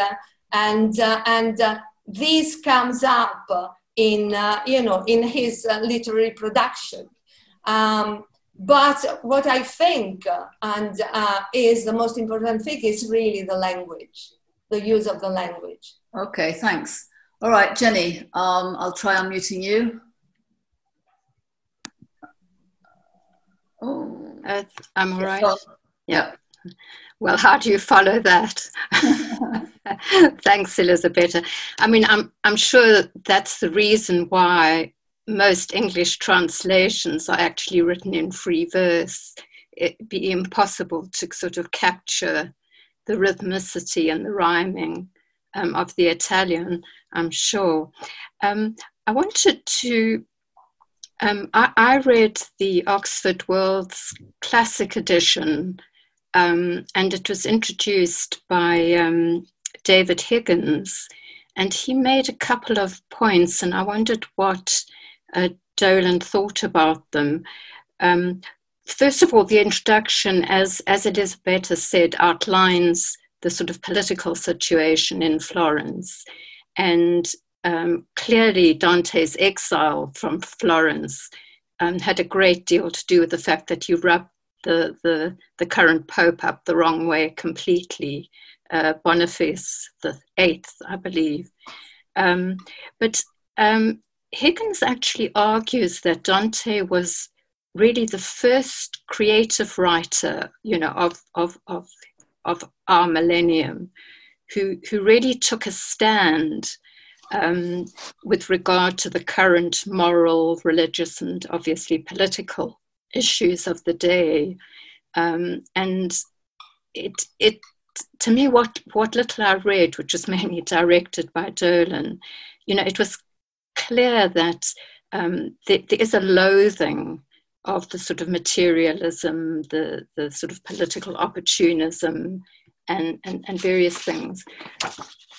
and, uh, and uh, this comes up in, uh, you know, in his uh, literary production. Um, but what I think uh, and uh, is the most important thing is really the language, the use of the language. Okay, thanks. All right, Jenny, um, I'll try unmuting you. Oh, uh, I'm all right. Yeah. Well, how do you follow that? Thanks, Elizabeth. I mean, I'm I'm sure that's the reason why most English translations are actually written in free verse. It'd be impossible to sort of capture the rhythmicity and the rhyming um, of the Italian, I'm sure. Um, I wanted to, um, I, I, read the Oxford World's Classic Edition, um, and it was introduced by um, David Higgins, and he made a couple of points, and I wondered what uh, Dolan thought about them. Um, first of all, the introduction, as, as Elizabeth said, outlines the sort of political situation in Florence. And um, clearly, Dante's exile from Florence um, had a great deal to do with the fact that you rubbed the, the, the current pope up the wrong way completely, uh, Boniface the Eighth, I believe. Um, but um, Higgins actually argues that Dante was really the first creative writer, you know, of, of, of of our millennium who, who really took a stand um, with regard to the current moral, religious, and obviously political issues of the day. Um, and it, it, to me, what, what little I read, which was mainly directed by Dolan, you know, it was clear that um, there is a loathing of the sort of materialism, the, the sort of political opportunism, and, and, and various things.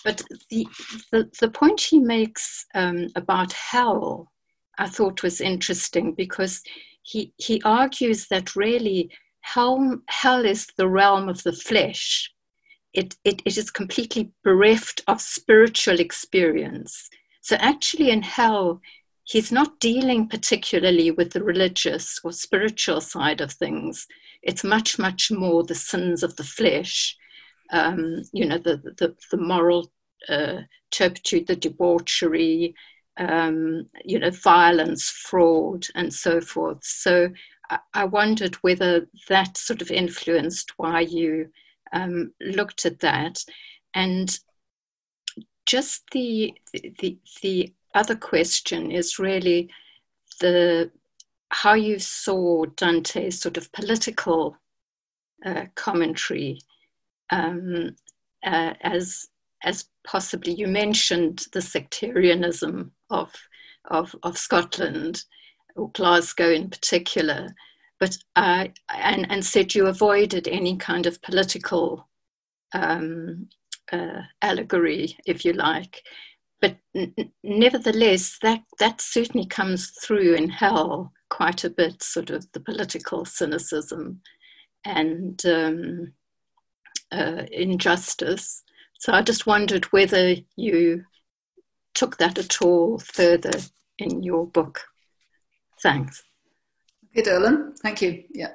But the, the, the point he makes um, about hell, I thought was interesting because he, he argues that really hell, hell is the realm of the flesh. It, it, it is completely bereft of spiritual experience. So, actually, in hell, he's not dealing particularly with the religious or spiritual side of things. It's much, much more the sins of the flesh, um, you know, the, the, the moral uh, turpitude, the debauchery, um, you know, violence, fraud, and so forth. So I, I wondered whether that sort of influenced why you um, looked at that. And just the, the, the other question is really the how you saw Dante's sort of political uh, commentary um, uh, as as possibly you mentioned the sectarianism of of, of Scotland or Glasgow in particular, but uh, and and said you avoided any kind of political um, uh, allegory, if you like but n- nevertheless, that that certainly comes through in Hell quite a bit. Sort of the political cynicism and um, uh, injustice. So I just wondered whether you took that at all further in your book. Thanks. Okay, Dolan. Thank you. Yeah.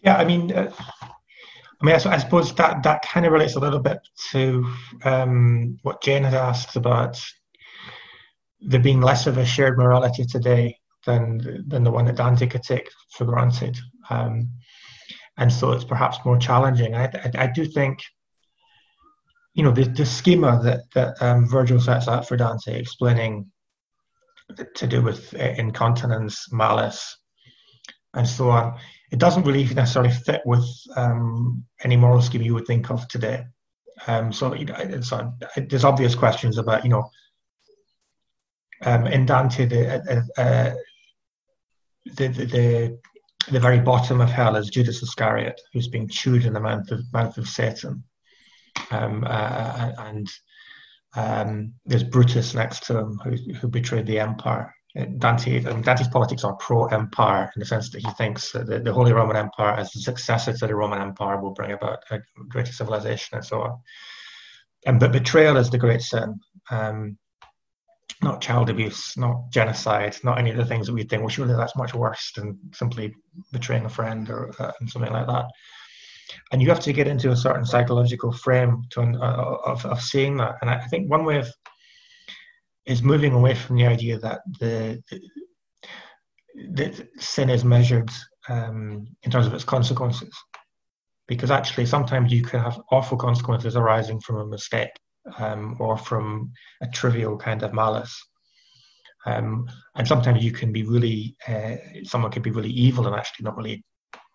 Yeah, I mean, uh, I mean, I, I, suppose that that kind of relates a little bit to um, what Jane had asked about there being less of a shared morality today than than the one that Dante could take for granted, um, and so it's perhaps more challenging. I, I, I do think, you know, the, the schema that that um, Virgil sets out for Dante, explaining to do with uh, incontinence, malice, and so on it doesn't really necessarily fit with um, any moral scheme you would think of today. Um, so you know, uh, there's obvious questions about you know um, in Dante the, uh, uh, the, the, the the very bottom of hell is Judas Iscariot, who's being chewed in the mouth of mouth of Satan, um, uh, and um, there's Brutus next to him, who, who betrayed the empire. Dante, Dante's politics are pro-empire in the sense that he thinks that the, the, Holy Roman Empire, as the successor to the Roman Empire, will bring about a greater civilization and so on. And but betrayal is the great sin. Um, not child abuse, not genocide, not any of the things that we think, well, surely that's much worse than simply betraying a friend or uh, something like that. And you have to get into a certain psychological frame to, uh, of, of seeing that. And I think one way of is moving away from the idea that the, the sin is measured um, in terms of its consequences, because actually sometimes you can have awful consequences arising from a mistake um, or from a trivial kind of malice. Um, and sometimes you can be really, uh, someone can be really evil and actually not really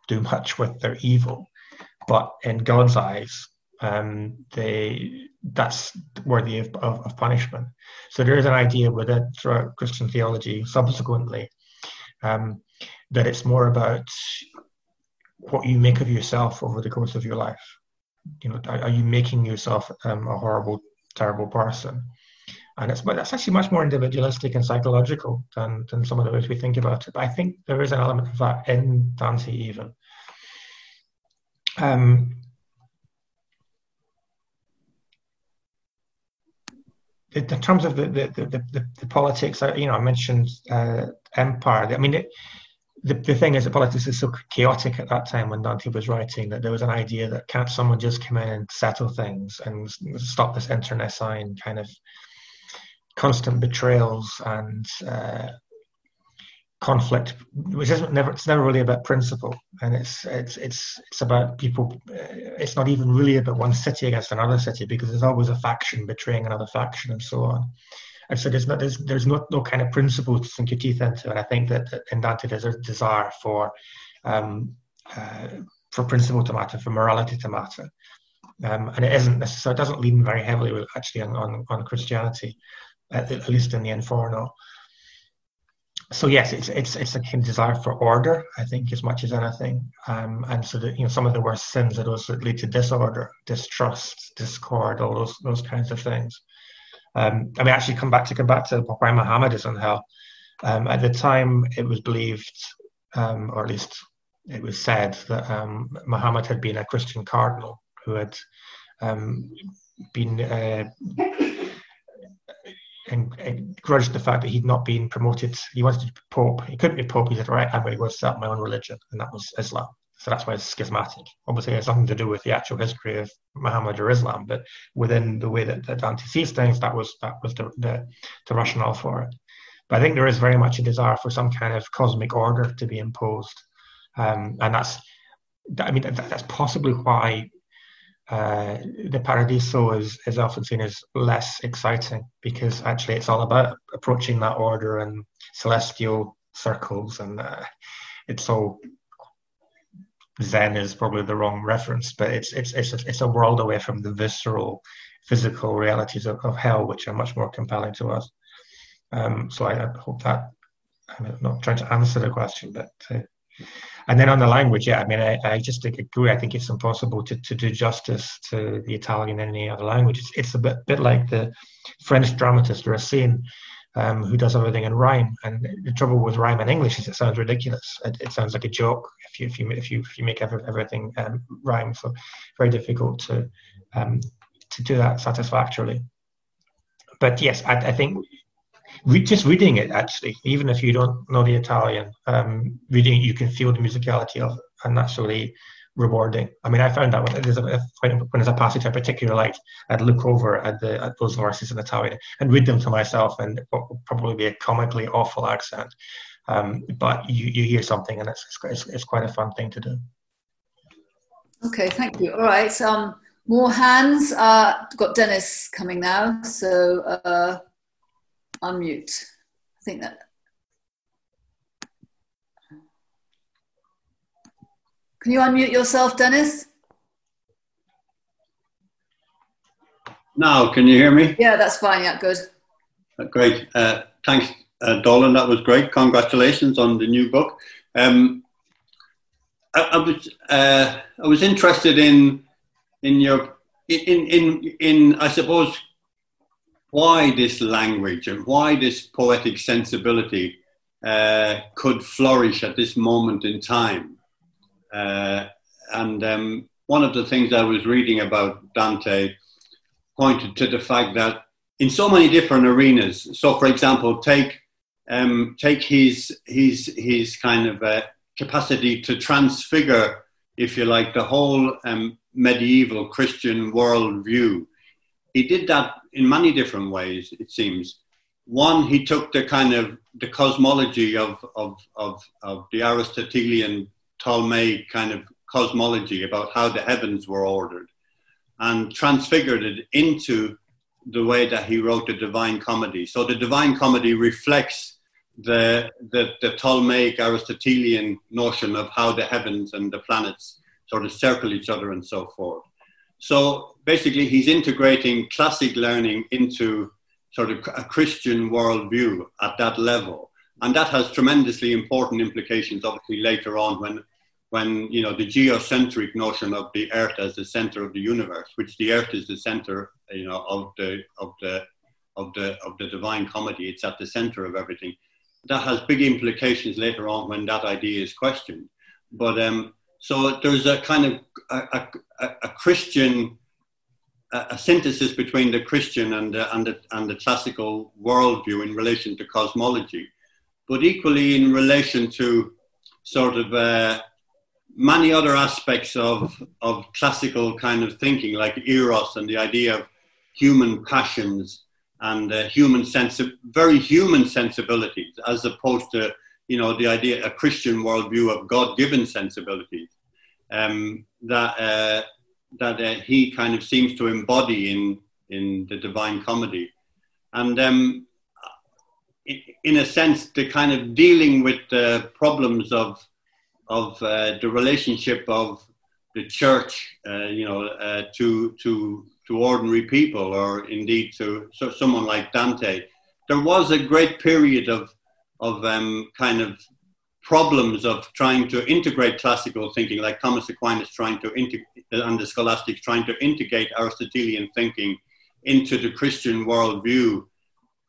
do much with their evil. But in God's eyes, um, they that's worthy of, of, of, punishment. So there is an idea with it throughout Christian theology subsequently um, that it's more about what you make of yourself over the course of your life. You know, are, are you making yourself um, a horrible, terrible person? And it's but that's actually much more individualistic and psychological than, than some of the ways we think about it. But I think there is an element of that in Dante even. Um, in terms of the the, the, the, the politics, you know, I mentioned uh, empire. I mean, it, the, the thing is that politics is so chaotic at that time when Dante was writing that there was an idea that can't someone just come in and settle things and stop this internecine kind of constant betrayals and uh, conflict, which isn't never it's never really about principle, and it's it's it's it's about people. Uh, it's not even really about one city against another city because there's always a faction betraying another faction and so on. And so there's not there's there's no, no kind of principle to sink your teeth into. And I think that, in Dante there's a desire for um, uh, for principle to matter, for morality to matter. Um, and it isn't necessarily, it doesn't lean very heavily actually on, on, on Christianity, at, at, least in the Inferno. So yes, it's it's it's a kind of desire for order, I think, as much as anything. Um, and so that you know some of the worst sins are those that lead to disorder, distrust, discord, all those those kinds of things. Um, I mean, actually, come back to come back to why Muhammad is in hell. Um, at the time, it was believed, um, or at least it was said, that um, Muhammad had been a Christian cardinal who had um, been uh, grudged the fact that he'd not been promoted. He wanted to be pope. He couldn't be pope. He said, "Right, I'm going to start my own religion," and that was Islam. So that's why it's schismatic. Obviously, it has nothing to do with the actual history of Muhammad or Islam, but within the way that, that Dante sees things, that was that was the, the, the rationale for it. But I think there is very much a desire for some kind of cosmic order to be imposed, um, and that's I mean that, that's possibly why uh, the Paradiso is, is often seen as less exciting because actually it's all about approaching that order and celestial circles and uh, it's all Zen is probably the wrong reference, but it's it's it's a, it's a world away from the visceral, physical realities of, of hell, which are much more compelling to us. Um, so I, I, hope that I'm not trying to answer the question, but uh, and then on the language, yeah, I mean, I, I just agree. I think it's impossible to, to do justice to the Italian in any other language. It's, it's a bit bit like the French dramatist Racine um, who does everything in rhyme. And the trouble with rhyme in English is it sounds ridiculous. It, it sounds like a joke if you if you if you if you make every, everything um, rhyme. So very difficult to um, to do that satisfactorily. But yes, I, I think just reading it actually, even if you don't know the Italian, um, reading it you can feel the musicality of it, and that's really rewarding. I mean, I found that when there's a, when there's a passage I particularly liked, I'd look over at the at those verses in Italian and read them to myself, and it would probably be a comically awful accent. Um, but you, you hear something, and it's, it's, it's quite a fun thing to do. Okay, thank you. All right, um, more hands. Uh, got Dennis coming now, so uh, unmute. I think that Can you unmute yourself, Dennis? Now, can you hear me? Yeah, that's fine. Yeah, good. Uh, great. Uh, thanks, uh, Dolan. That was great. Congratulations on the new book. Um, I, I, was uh, I was interested in in your in in in I suppose why this language and why this poetic sensibility uh, could flourish at this moment in time. Uh, and um, one of the things I was reading about Dante pointed to the fact that in so many different arenas. So, for example, take um, take his his his kind of uh, capacity to transfigure, if you like, the whole um, medieval Christian worldview. He did that in many different ways. It seems. One, he took the kind of the cosmology of of of, of the Aristotelian Ptolemaic kind of cosmology about how the heavens were ordered, and transfigured it into the way that he wrote the Divine Comedy. So the Divine Comedy reflects the, the, the Ptolemaic Aristotelian notion of how the heavens and the planets sort of circle each other and so forth. So basically, he's integrating classic learning into sort of a Christian worldview at that level. And that has tremendously important implications, obviously, later on when, when you know, the geocentric notion of the earth as the center of the universe, which the earth is the center, you know, of the, of the, of the, of the divine comedy. It's at the center of everything that has big implications later on when that idea is questioned. But um, so there's a kind of a, a, Christian, a, synthesis between the Christian and the, and, the, and the classical worldview in relation to cosmology, but equally in relation to sort of uh, many other aspects of, of classical kind of thinking, like eros and the idea of human passions and uh, human sensi- very human sensibilities, as opposed to you know the idea a Christian worldview of God-given sensibilities um, that uh, that uh, he kind of seems to embody in in the Divine Comedy, and um, in a sense, the kind of dealing with the problems of of uh, the relationship of the church, uh, you know, uh, to to to ordinary people or indeed to so someone like Dante. There was a great period of, of um, kind of problems of trying to integrate classical thinking, like Thomas Aquinas trying to integrate, and the scholastics trying to integrate Aristotelian thinking into the Christian worldview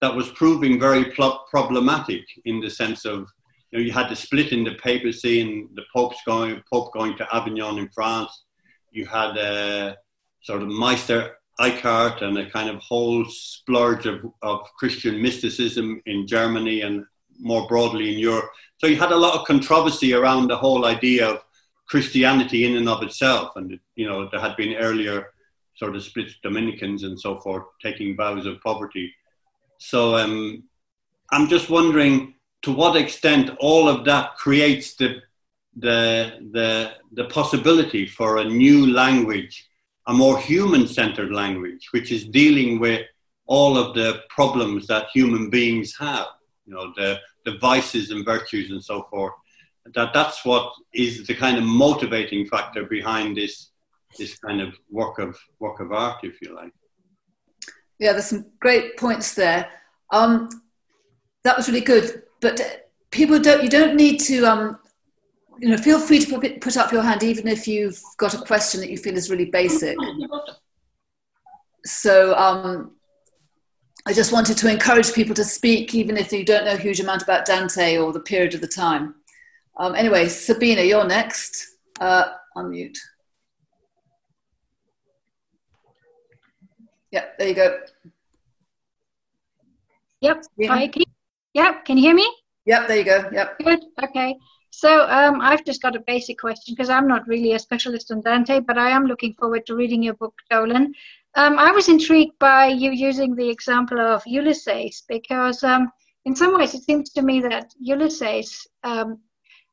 that was proving very problematic in the sense of you, know, you had the split in the papacy and the Pope's going, Pope going to Avignon in France. You had uh, sort of Meister Eckhart and a kind of whole splurge of, of Christian mysticism in Germany and more broadly in Europe. So you had a lot of controversy around the whole idea of Christianity in and of itself. And, you know, there had been earlier sort of split Dominicans and so forth taking vows of poverty. So um, I'm just wondering to what extent all of that creates the, the, the, the possibility for a new language a more human centered language, which is dealing with all of the problems that human beings have, you know, the, the vices and virtues and so forth. That that's what is the kind of motivating factor behind this this kind of work of work of art, if you like. Yeah, there's some great points there. Um, that was really good, but people don't. You don't need to um, you know, feel free to put up your hand even if you've got a question that you feel is really basic. So um, I just wanted to encourage people to speak, even if you don't know a huge amount about Dante or the period of the time. Um, anyway, Sabina, you're next. Uh, unmute. Yep, there you go. Yep. Hi, can you, yep. Can you hear me? Yep. There you go. Yep. Good. Okay. So um, I've just got a basic question because I'm not really a specialist on Dante, but I am looking forward to reading your book, Dolan. Um, I was intrigued by you using the example of Ulysses because, um, in some ways, it seems to me that Ulysses, um,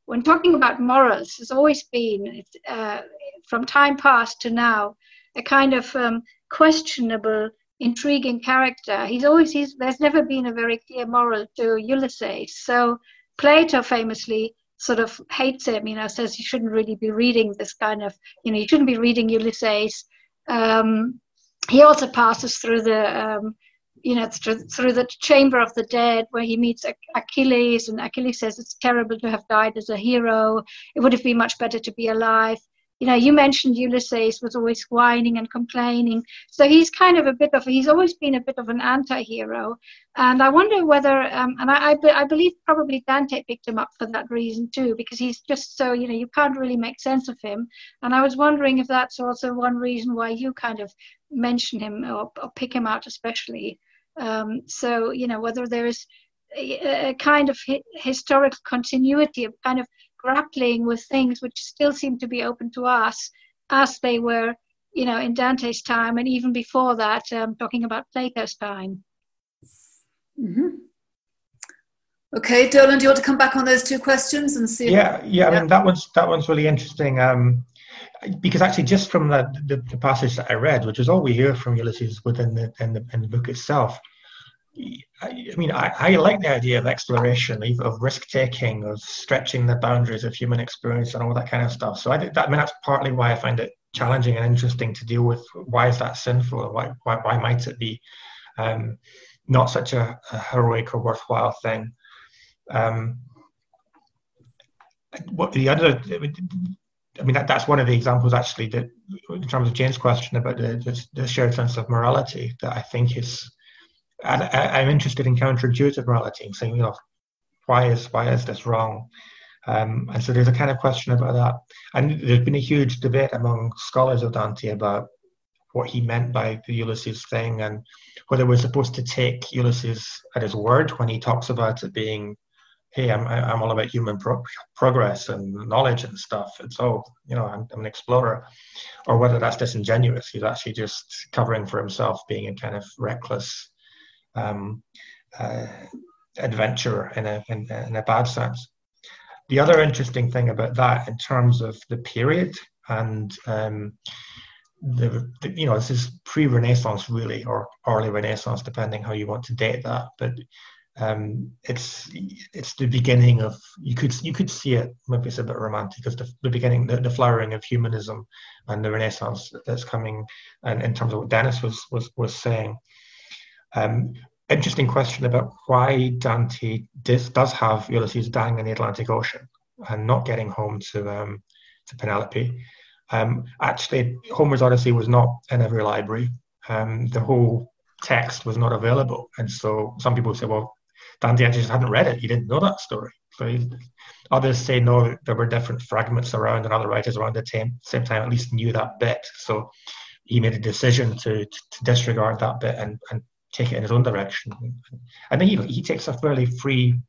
when talking about morals, has always been, uh, from time past to now, a kind of um, questionable, intriguing character. He's always, he's, there's never been a very clear moral to Ulysses. So Plato famously sort of hates him, you know, says you shouldn't really be reading this kind of, you know, you shouldn't be reading Ulysses. Um, he also passes through the, um, you know, through, through the chamber of the dead where he meets Achilles, and Achilles says it's terrible to have died as a hero. It would have been much better to be alive you know, you mentioned Ulysses was always whining and complaining. So he's kind of a bit of, he's always been a bit of an anti hero. And I wonder whether, um, and I, I, I, believe probably Dante picked him up for that reason too, because he's just so, you know, you can't really make sense of him. And I was wondering if that's also one reason why you kind of mention him or, or pick him out especially. Um, so, you know, whether there is a, a kind of hi- historical continuity of kind of grappling with things which still seem to be open to us as they were, you know, in Dante's time and even before that, um, talking about Plato's time. Mm-hmm. Okay, Dolan, do you want to come back on those two questions and see? Yeah, yeah. I mean, that one's that one's really interesting. Um, because actually, just from the, the, the passage that I read, which is all we hear from Ulysses within the in the, in the book itself, I, mean, I, I like the idea of exploration, of risk taking, of stretching the boundaries of human experience, and all that kind of stuff. So I, that, I mean, that's partly why I find it challenging and interesting to deal with. Why is that sinful? Why why, why might it be um, not such a, a, heroic or worthwhile thing? Um, what the other I mean, that, that's one of the examples actually that, in terms of Jane's question about the, the, the shared sense of morality, that I think is, I, am interested in counterintuitive morality and saying, you know, why is why is this wrong? Um, and so there's a kind of question about that. And there's been a huge debate among scholars of Dante about what he meant by the Ulysses thing and whether we're supposed to take Ulysses at his word when he talks about it being hey, I'm I'm all about human pro- progress and knowledge and stuff. And so, you know, I'm, I'm, an explorer, or whether that's disingenuous. He's actually just covering for himself, being a kind of reckless um, uh, adventurer in a in, in a bad sense. The other interesting thing about that, in terms of the period and um, the, the, you know this is pre-Renaissance really, or early Renaissance, depending how you want to date that, but um, it's it's the beginning of you could you could see it maybe it's a bit romantic as the, the beginning the, the flowering of humanism and the renaissance that's coming and in terms of what dennis was was was saying um, interesting question about why dante does, does have ulysses dying in the atlantic ocean and not getting home to um, to penelope um, actually homer's odyssey was not in every library um, the whole text was not available and so some people say well Dante actually just hadn't read it. He didn't know that story. So he, others say no, there were different fragments around, and other writers around the same, same time at least knew that bit. So he made a decision to, to disregard that bit and, and take it in his own direction. I think he, he takes a fairly free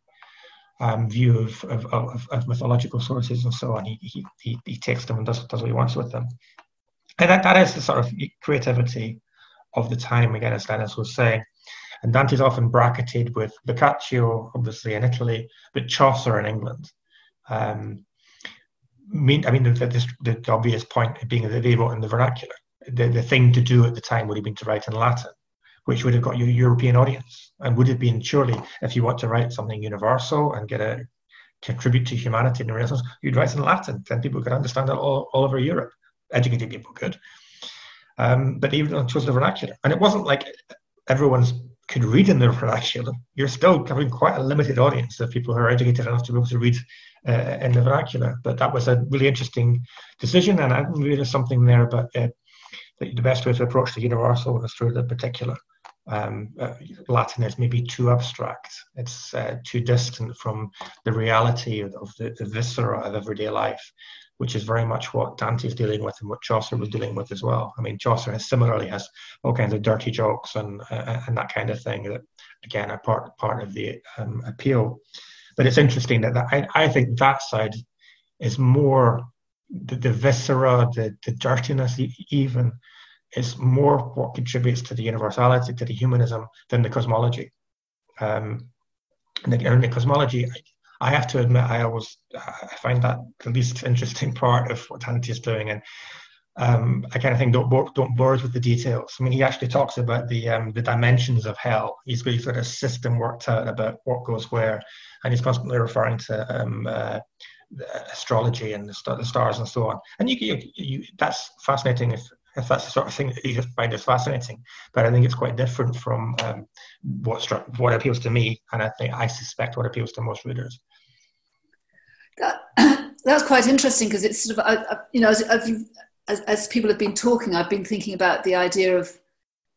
um, view of, of, of, of, mythological sources and so on. He, he, he, he takes them and does, does what he wants with them. And that, that is the sort of creativity of the time, again, as Dennis was saying. And Dante's often bracketed with Boccaccio, obviously in Italy, but Chaucer in England. Um, mean, I mean, the, the, the, obvious point being that they wrote in the vernacular. The, the thing to do at the time would have been to write in Latin, which would have got you a European audience, and would have been surely, if you want to write something universal and get a contribute to humanity in the Renaissance, you'd write in Latin, then people could understand it all, all over Europe. Educated people could. Um, but even on chose the vernacular. And it wasn't like everyone's could read in the vernacular, you're still having quite a limited audience of people who are educated enough to be able to read uh, in the vernacular. But that was a really interesting decision, and I believe there's something there about uh, the best way to approach the universal is through the particular. Um, uh, Latin is maybe too abstract. It's uh, too distant from the reality of, the, the, viscera of everyday life which is very much what Dante is dealing with and what Chaucer was dealing with as well. I mean, Chaucer has similarly has all kinds of dirty jokes and uh, and that kind of thing that again are part part of the um, appeal. But it's interesting that, that I, I think that side is more the, the viscera, the, the dirtiness even is more what contributes to the universality, to the humanism than the cosmology. Um, and the, and the cosmology, I have to admit, I always I find that the least interesting part of what Dante is doing, and um, I kind of think don't bore, don't bore us with the details. I mean, he actually talks about the um, the dimensions of hell. He's got sort of system worked out about what goes where, and he's constantly referring to um, uh, astrology and the, stars and so on. And you, you, you, that's fascinating if if that's the sort of thing that you find as fascinating. But I think it's quite different from um, what struck, what appeals to me, and I think I suspect what appeals to most readers. That, that's quite interesting because it's sort of, I, I, you know, as, as, as, people have been talking, I've been thinking about the idea of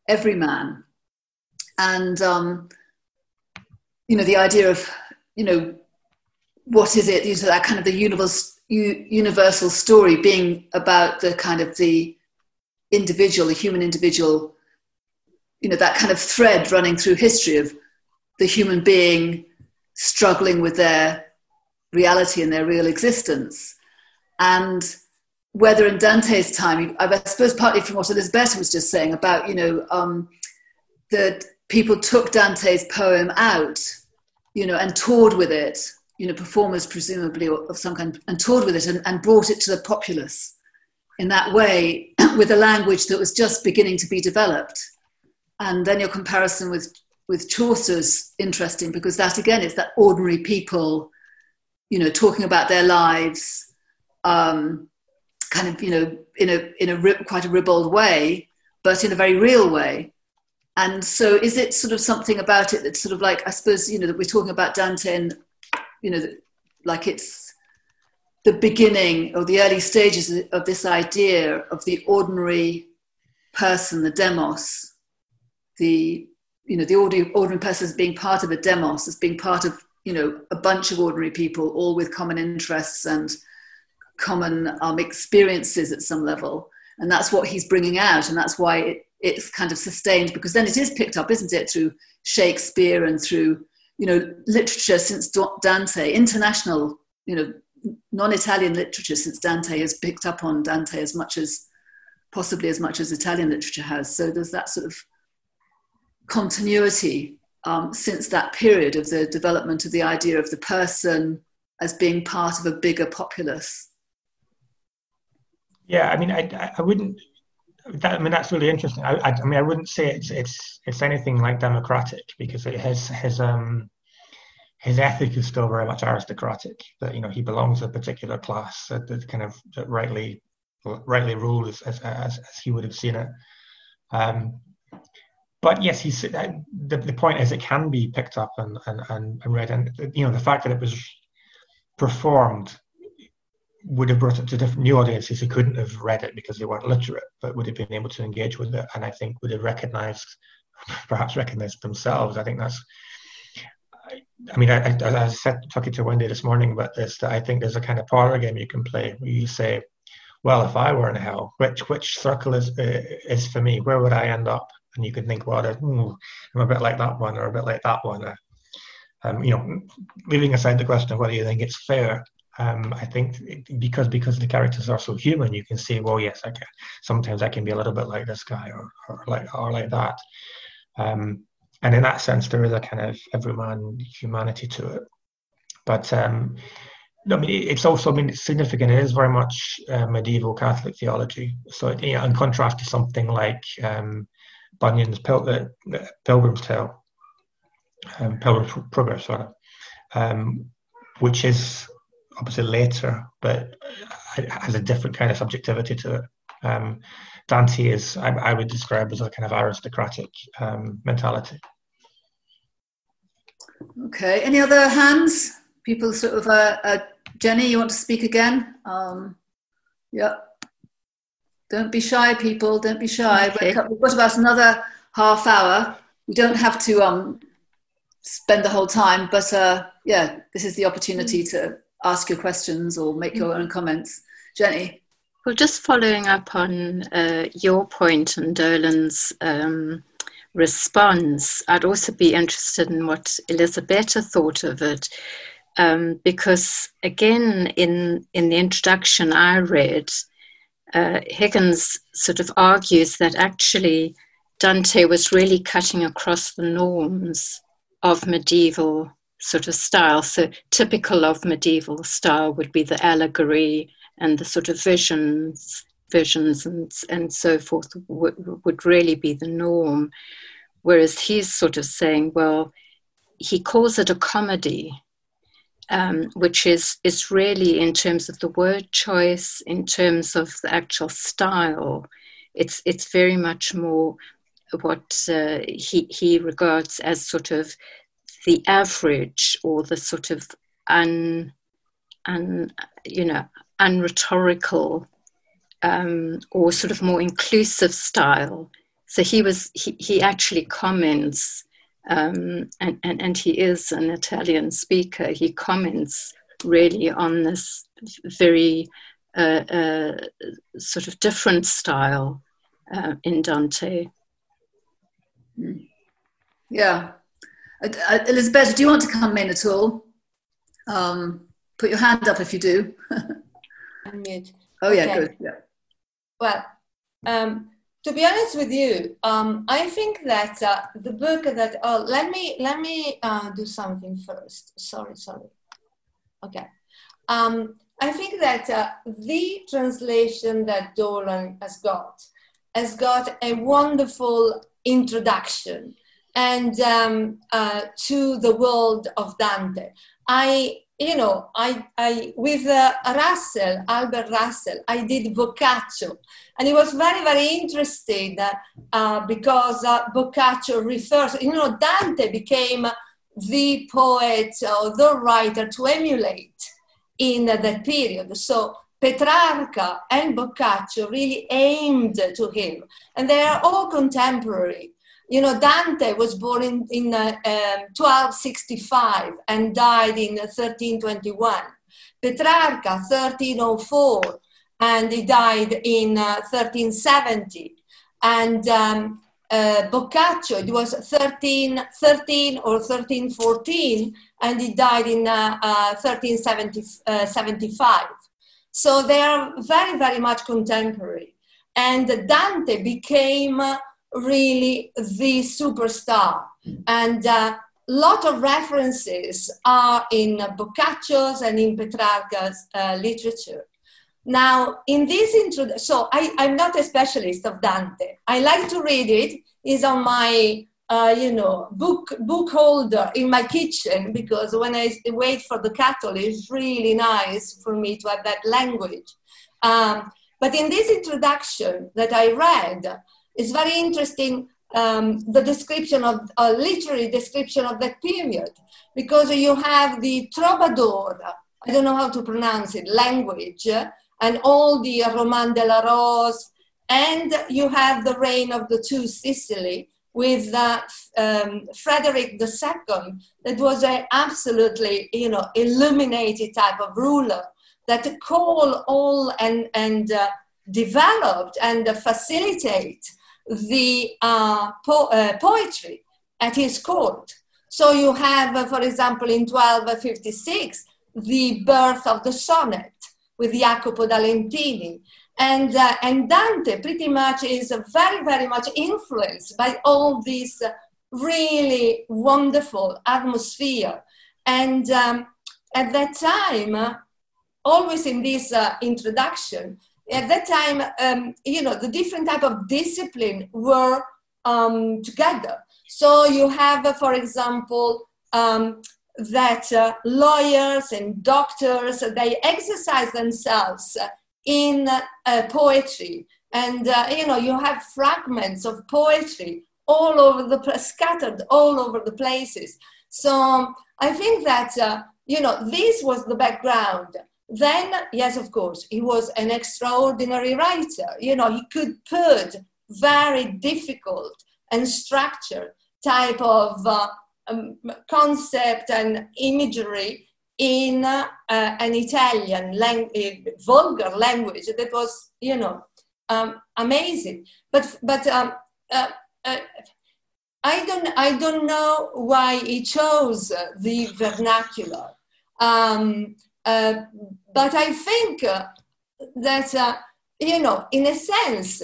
every man and, um, you know, the idea of, you know, what is it, you know, that kind of the universal, universal story being about the kind of the individual, the human individual you know, that kind of thread running through history of the human being struggling with their reality and their real existence. And whether in Dante's time, I suppose partly from what Elizabeth was just saying about, you know, um, that people took Dante's poem out, you know, and toured with it, you know, performers presumably of some kind, and toured with it and, and brought it to the populace in that way with a language that was just beginning to be developed. And then your comparison with, with Chaucer's interesting because that again is that ordinary people, you know, talking about their lives, um, kind of, you know, in a, in a quite a ribald way, but in a very real way. And so is it sort of something about it that's sort of like, I suppose, you know, that we're talking about Dante and, you know, like it's the beginning or the early stages of this idea of the ordinary person, the demos, the, you know, the ordinary, ordinary person as being part of a demos, as being part of, you know, a bunch of ordinary people, all with common interests and common um, experiences at some level. And that's what he's bringing out. And that's why it, it's kind of sustained because then it is picked up, isn't it, through Shakespeare and through, you know, literature since Dante, international, you know, non-Italian literature since Dante has picked up on Dante as much as possibly as much as Italian literature has. So there's that sort of continuity um, since that period of the development of the idea of the person as being part of a bigger populace. Yeah, I mean, I, I wouldn't. That, I mean, that's really interesting. I, I, I, mean, I wouldn't say it's it's it's anything like democratic because it has his um his ethic is still very much aristocratic. That you know he belongs to a particular class that, that kind of that rightly rightly rules as, as, as he would have seen it. Um, but yes, he's the, the point is it can be picked up and, and, and read, and you know the fact that it was performed would have brought it to different new audiences who couldn't have read it because they weren't literate, but would have been able to engage with it, and I think would have recognised, perhaps recognised themselves. I think that's I mean, I, I, I said talking to Wendy this morning about this that I think there's a kind of parlor game you can play where you say, "Well, if I were in hell, which which circle is uh, is for me? Where would I end up?" And you can think, "Well, I'm a bit like that one, or a bit like that one." Or, um, you know, leaving aside the question of whether you think it's fair, um, I think because because the characters are so human, you can say, well, yes, I can. Sometimes I can be a little bit like this guy, or, or like or like that. Um, and in that sense, there is a kind of everyman humanity to it. But um, I mean, it's also I mean, it's significant. It is very much uh, medieval Catholic theology. So, you know, in contrast to something like um, Bunyan's Pil- uh, Pilgrim's Tale, um, Pilgrim's Progress, um, which is obviously later, but has a different kind of subjectivity to it. Um, Dante is, I, I, would describe as a kind of aristocratic um, mentality. Okay. Any other hands? People sort of, uh, uh, Jenny, you want to speak again? Um, yeah. Don't be shy, people. Don't be shy. Okay. We've got about another half hour. We don't have to um, spend the whole time, but uh, yeah, this is the opportunity to ask your questions or make your own comments. Jenny? Well, just following up on uh, your point and Dolan's um, response, I'd also be interested in what Elisabetta thought of it. Um, because again, in, in the introduction I read, uh, Higgins sort of argues that actually Dante was really cutting across the norms of medieval sort of style. So, typical of medieval style would be the allegory and the sort of visions visions and, and so forth would, would really be the norm. Whereas he's sort of saying, well, he calls it a comedy, um, which is, is really in terms of the word choice, in terms of the actual style, it's, it's very much more what uh, he, he regards as sort of the average or the sort of un, un you know, unrhetorical um, or sort of more inclusive style. So he was he, he actually comments, um, and, and, and he is an Italian speaker. He comments really on this very uh, uh, sort of different style uh, in Dante. Mm. Yeah. Uh, uh, Elizabeth, do you want to come in at all? Um, put your hand up if you do. oh, yeah, okay. good. Yeah. Well, um, to be honest with you, um, I think that uh, the book that oh, let me let me uh, do something first. Sorry, sorry. Okay. Um, I think that uh, the translation that Dolan has got has got a wonderful introduction and um, uh, to the world of Dante. I, you know, I, I with uh, Russell, Albert Russell, I did Boccaccio, and it was very, very interesting uh, because uh, Boccaccio refers, you know, Dante became the poet or the writer to emulate in that period. So Petrarca and Boccaccio really aimed to him, and they are all contemporary. You know, Dante was born in, in uh, um, 1265 and died in 1321. Petrarca, 1304, and he died in uh, 1370. And um, uh, Boccaccio, it was 13, 13 or 1314, and he died in uh, uh, 1375. Uh, so they are very, very much contemporary. And Dante became really the superstar. And a uh, lot of references are in Boccaccio's and in Petrarca's uh, literature. Now, in this introduction, so I, I'm not a specialist of Dante. I like to read it. It's on my, uh, you know, book book holder in my kitchen because when I wait for the kettle, it's really nice for me to have that language. Um, but in this introduction that I read, it's very interesting um, the description of a literary description of that period because you have the troubadour i don't know how to pronounce it language and all the roman de la rose and you have the reign of the two sicily with uh, um, frederick ii that was an absolutely you know illuminated type of ruler that call all and and uh, developed and uh, facilitate the uh, po- uh, poetry at his court. So you have, uh, for example, in 1256, the birth of the sonnet with Jacopo da Lentini. And, uh, and Dante pretty much is very, very much influenced by all this really wonderful atmosphere. And um, at that time, always in this uh, introduction, at that time, um, you know, the different type of discipline were um, together. So you have, uh, for example, um, that uh, lawyers and doctors, they exercise themselves in uh, poetry. And, uh, you know, you have fragments of poetry all over the, scattered all over the places. So I think that, uh, you know, this was the background then, yes, of course, he was an extraordinary writer. You know, he could put very difficult and structured type of uh, um, concept and imagery in uh, an Italian lang- uh, vulgar language that was, you know, um, amazing. But but um, uh, uh, I don't I don't know why he chose the vernacular. Um, but I think uh, that, uh, you know, in a sense,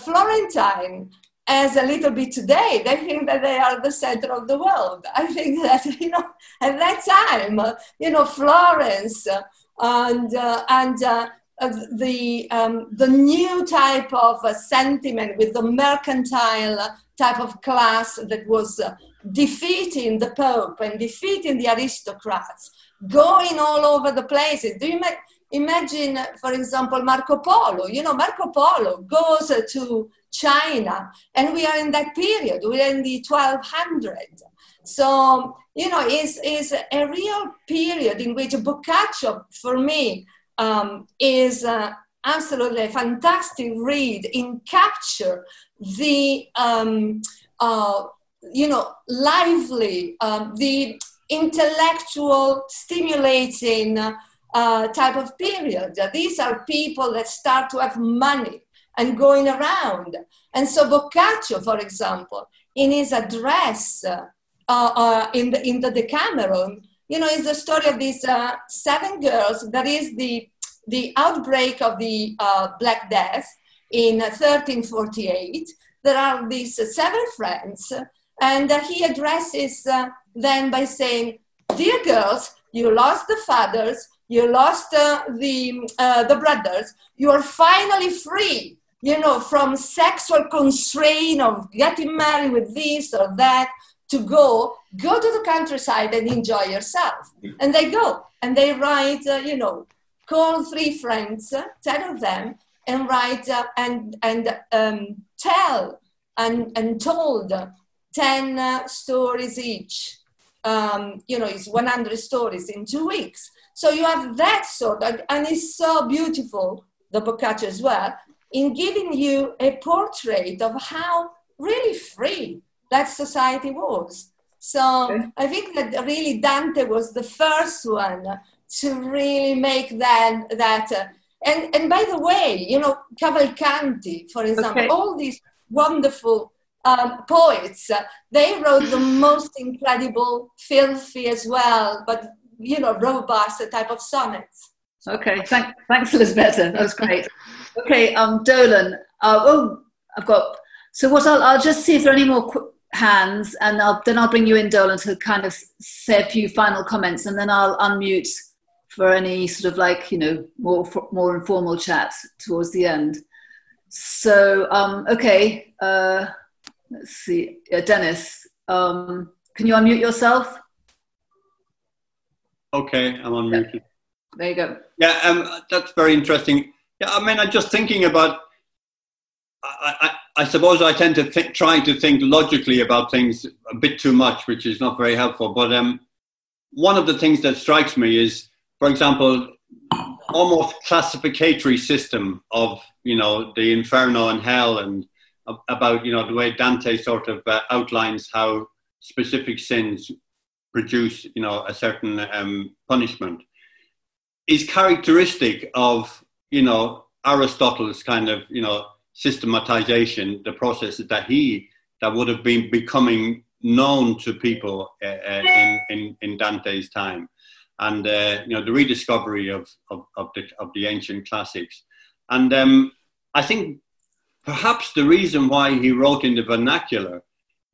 Florentine as a little bit today, they think that they are the center of the world. I think that, you know, at that time, you know, Florence and, uh, and uh, the, um, the new type of uh, sentiment with the mercantile type of class that was defeating the Pope and defeating the aristocrats going all over the places. Do you imagine, for example, Marco Polo? You know, Marco Polo goes to China, and we are in that period. We are in the 1200s. So, you know, it's, it's a real period in which Boccaccio, for me, um, is uh, absolutely a fantastic read in capture the, um, uh, you know, lively, um, the intellectual, stimulating uh, type of period. These are people that start to have money and going around. And so Boccaccio, for example, in his address uh, uh, in, the, in the Decameron, you know, is the story of these uh, seven girls. That is the, the outbreak of the uh, Black Death in 1348. There are these seven friends, and he addresses them by saying, Dear girls, you lost the fathers, you lost uh, the, uh, the brothers, you are finally free, you know, from sexual constraint of getting married with this or that to go, go to the countryside and enjoy yourself. And they go and they write, uh, you know, call three friends, uh, 10 of them, and write uh, and, and um, tell and, and told 10 uh, stories each. Um, you know, it's 100 stories in two weeks. So you have that sort of, and it's so beautiful, the Boccaccio as well, in giving you a portrait of how really free that society was. So okay. I think that really Dante was the first one to really make that that. Uh, and and by the way, you know Cavalcanti, for example, okay. all these wonderful um, poets, they wrote the most incredible, filthy as well, but you know, robust type of sonnets. Okay, Thank, thanks, Elisabetta. That was great. okay, um, Dolan. Uh, oh, I've got. So what I'll, I'll just see if there are any more qu- hands, and I'll, then I'll bring you in, Dolan, to kind of say a few final comments, and then I'll unmute for any sort of like you know more more informal chat towards the end. So um, okay, uh, let's see, uh, Dennis, um, can you unmute yourself? Okay, I'm on mute. Yeah. There you go. Yeah, um, that's very interesting. Yeah, I mean, I'm just thinking about. I, I, I suppose I tend to think, try to think logically about things a bit too much, which is not very helpful. But um, one of the things that strikes me is, for example, almost classificatory system of you know the inferno and hell, and about you know the way Dante sort of uh, outlines how specific sins produce, you know, a certain um, punishment, is characteristic of, you know, Aristotle's kind of, you know, systematization, the process that he that would have been becoming known to people uh, uh, in, in, in Dante's time, and uh, you know the rediscovery of, of, of, the of the ancient classics, and um, I think perhaps the reason why he wrote in the vernacular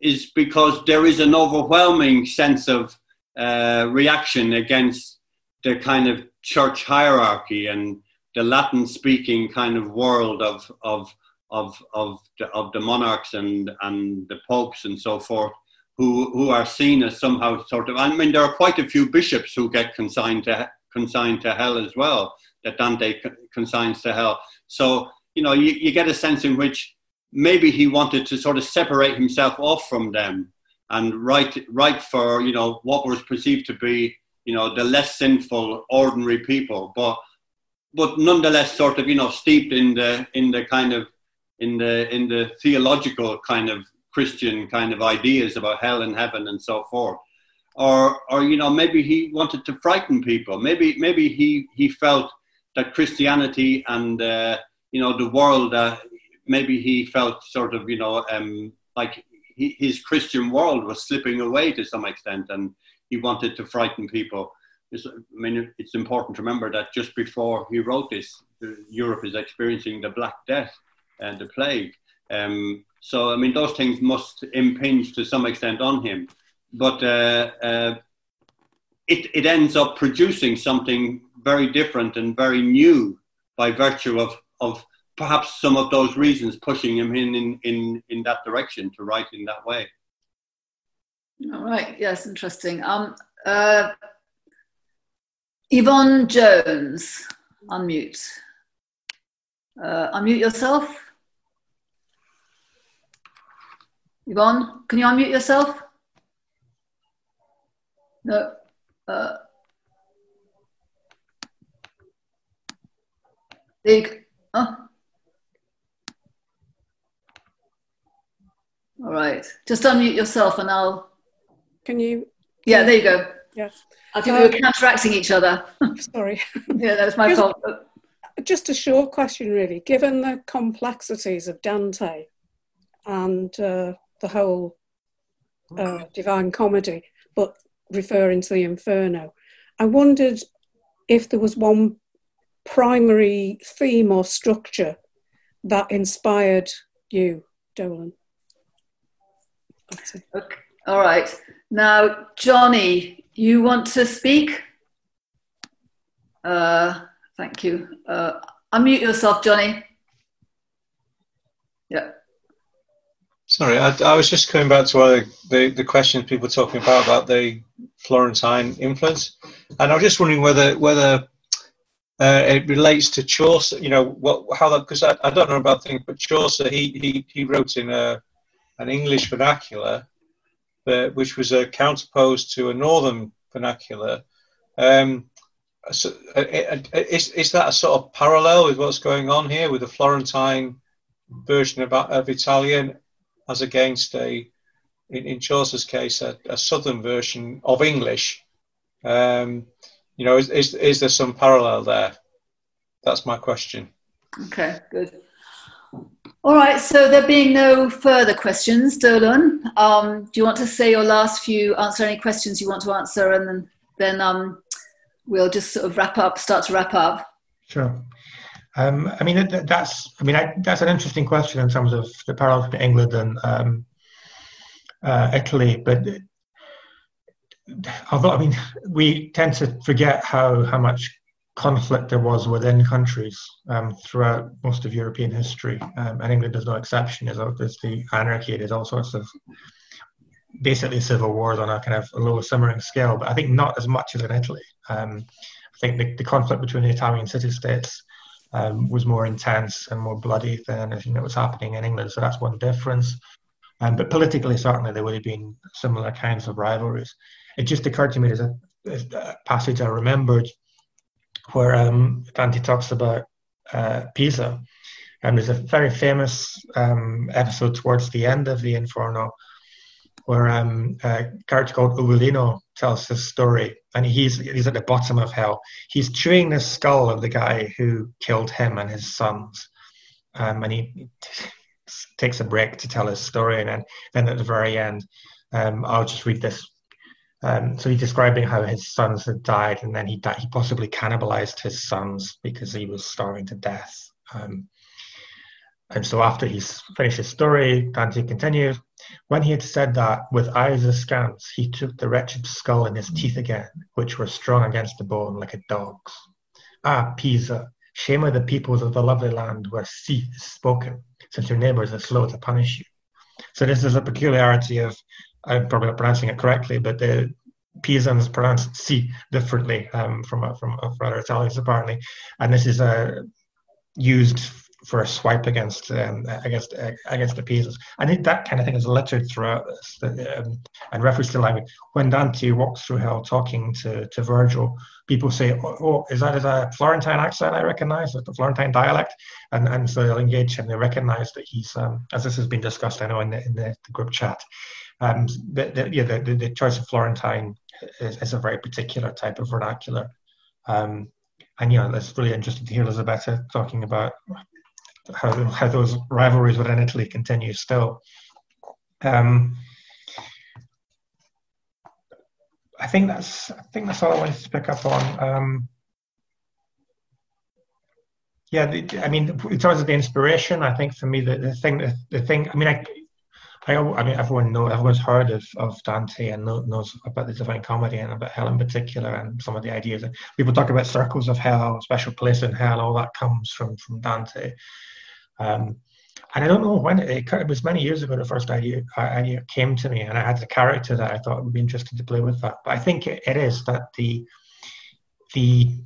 is because there is an overwhelming sense of uh, reaction against the kind of church hierarchy and the Latin speaking kind of world of, of, of, of, the, of the monarchs and, and the popes and so forth, who, who are seen as somehow sort of, I mean, there are quite a few bishops who get consigned to, consigned to hell as well, that Dante consigns to hell. So, you know, you, you get a sense in which maybe he wanted to sort of separate himself off from them and write write for you know what was perceived to be you know the less sinful ordinary people. But but nonetheless sort of you know steeped in the in the kind of in the in the theological kind of christian kind of ideas about hell and heaven and so forth. Or or you know maybe he wanted to frighten people. Maybe maybe he he felt that christianity and uh, you know the world uh, maybe he felt sort of, you know, um, like he, his Christian world was slipping away to some extent, and he wanted to frighten people. I mean, it's important to remember that just before he wrote this, Europe is experiencing the Black Death and the plague. Um, so, I mean, those things must impinge to some extent on him. But uh, uh, it, it ends up producing something very different and very new by virtue of, of perhaps some of those reasons pushing him in, in, in, in that direction to write in that way. All right, yes, interesting. Um, uh, Yvonne Jones, unmute. Uh, unmute yourself. Yvonne, can you unmute yourself? No. Uh, there oh. All right. Just unmute yourself and I'll. Can you? Yeah, there you go. Yes. I think um, we were counteracting each other. sorry. yeah, that was my just, fault. Just a short question, really. Given the complexities of Dante and uh, the whole uh, Divine Comedy, but referring to the Inferno. I wondered if there was one primary theme or structure that inspired you, Dolan? Okay. All right. Now, Johnny, you want to speak? Uh, thank you. Uh, unmute yourself, Johnny. Yeah. Sorry, I, I, was just coming back to uh, the, the questions people were talking about about the Florentine influence, and I was just wondering whether whether uh, it relates to Chaucer. You know, what how that because I, I don't know about things, but Chaucer he he, he wrote in a an English vernacular, but, which was a counterpose to a Northern vernacular. Um, so, uh, uh, is, is that a sort of parallel with what's going on here with the Florentine version of, of Italian as against a, in, in Chaucer's case, a, a southern version of English? Um, you know, is, is, is there some parallel there? That's my question. Okay, good. All right, so there being no further questions, Dolan, um, do you want to say your last few, answer any questions you want to answer, and then, then um, we'll just sort of wrap up, start to wrap up. Sure. Um, I mean, that's I mean I, that's an interesting question in terms of the parallels between England and um, uh, Italy. But although I mean, we tend to forget how how much conflict there was within countries um, throughout most of European history, um, and England is no exception. There's, the anarchy, there's all sorts of basically civil wars on a kind of a low simmering scale, but I think not as much as in Italy. Um, I think the, the, conflict between the Italian city-states um, was more intense and more bloody than anything that was happening in England. So that's one difference. Um, but politically, certainly, there would have been similar kinds of rivalries. It just occurred to me there's a, a passage I remembered where um, Dante talks about uh, Pisa. And there's a very famous um, episode towards the end of the Inferno where um, a character called Ugolino tells his story, and he's he's at the bottom of hell. He's chewing the skull of the guy who killed him and his sons, um, and he takes a break to tell his story, and then, then at the very end, um, I'll just read this. Um, so he's describing how his sons had died, and then he died, he possibly cannibalized his sons because he was starving to death. Um, and so after he's finished his story, Dante continues. When he had said that, with eyes askance, he took the wretched skull in his teeth again, which were strong against the bone like a dog's. Ah, Pisa, shame of the peoples of the lovely land where si is spoken, since your neighbours are slow to punish you. So this is a peculiarity of, I'm probably not pronouncing it correctly, but the Pisans pronounce C differently um, from, from, from other Italians apparently, and this is uh, used for a swipe against um, against uh, against the Pisans. I think that kind of thing is littered throughout this, um, and reference to language. When Dante walks through hell talking to, to Virgil, people say, oh, "Oh, is that is a Florentine accent I recognize? Is the Florentine dialect?" And and so they'll engage him. They recognize that he's, um, as this has been discussed, I know in the in the, the group chat. Um, the, the, yeah, the, the, choice of Florentine is, is, a very particular type of vernacular. Um, and you know, it's really interesting to hear Elisabetta talking about how, how those rivalries within Italy continue still. Um, I think that's I think that's all I wanted to pick up on. Um, yeah, the, I mean, in terms of the inspiration, I think for me the, the thing the, the thing I mean I, I, I mean everyone knows everyone's heard of, of Dante and knows about the Divine Comedy and about hell in particular and some of the ideas. And people talk about circles of hell, special place in hell. All that comes from from Dante. Um, and I don't know when it, it, was many years ago the first idea, idea came to me, and I had the character that I thought would be interesting to play with that. But I think it, is that the, the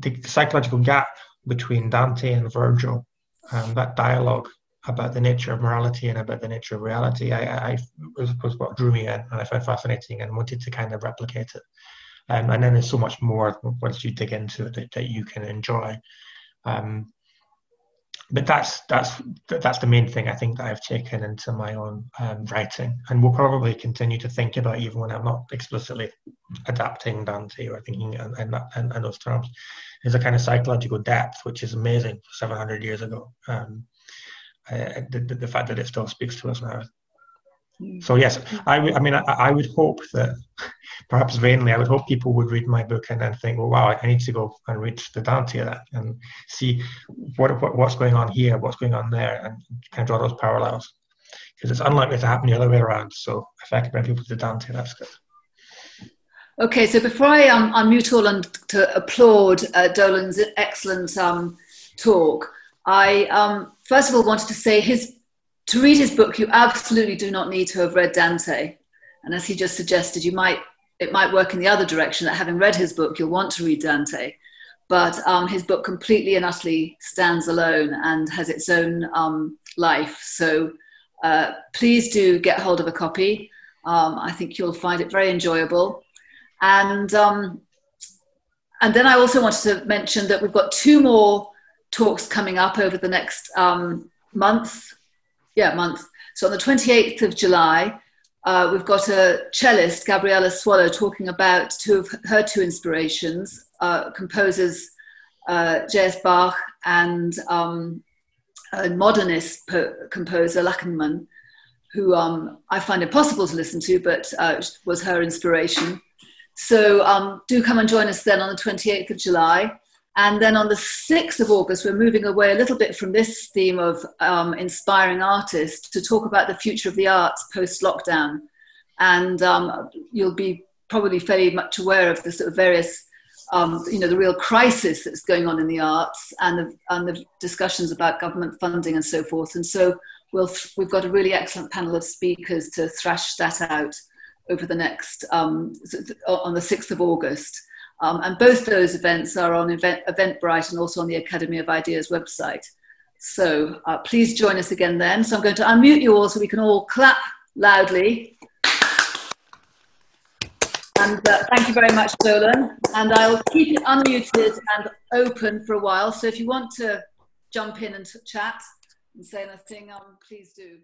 the psychological gap between Dante and Virgil, um, that dialogue about the nature of morality and about the nature of reality, I, I was, was what drew me in, and I found fascinating, and wanted to kind of replicate it. Um, and then there's so much more once you dig into it that, that you can enjoy. Um, but that's that's that's the main thing I think that I've taken into my own um, writing, and will probably continue to think about even when I'm not explicitly adapting Dante or thinking in, those terms. Is a kind of psychological depth which is amazing 700 years ago. Um, uh, the, the, the, fact that it still speaks to us now So yes, I, w- I mean, I, I would hope that, perhaps vainly, I would hope people would read my book and then think, well, wow, I need to go and read the Dante that and see what, what what's going on here, what's going on there, and kind of draw those parallels. Because it's unlikely to happen the other way around. So if I can bring people to the Dante, that's good. Okay, so before I um, unmute all and to applaud uh, Dolan's excellent um, talk, I um, first of all wanted to say his to read his book, you absolutely do not need to have read Dante. And as he just suggested, you might it might work in the other direction that having read his book, you'll want to read Dante. But um, his book completely and utterly stands alone and has its own um, life. So uh, please do get hold of a copy. Um, I think you'll find it very enjoyable. And um, and then I also wanted to mention that we've got two more talks coming up over the next um, month yeah, month. So on the 28th of July, uh, we've got a cellist, Gabriella Swallow, talking about two of her two inspirations, uh, composers uh, J.S. Bach and um, a modernist po- composer, Lachenmann, who um, I find impossible to listen to, but uh, was her inspiration. So um, do come and join us then on the 28th of July. And then on the 6th of August, we're moving away a little bit from this theme of um, inspiring artists to talk about the future of the arts post lockdown. And um, you'll be probably fairly much aware of the sort of various, um, you know, the real crisis that's going on in the arts and the, and the discussions about government funding and so forth. And so we'll, we've got a really excellent panel of speakers to thrash that out over the next, um, on the 6th of August. Um, and both those events are on event, Eventbrite and also on the Academy of Ideas website. So uh, please join us again then. So I'm going to unmute you all so we can all clap loudly. And uh, thank you very much, Dolan. And I'll keep it unmuted and open for a while. So if you want to jump in and chat and say anything, um, please do.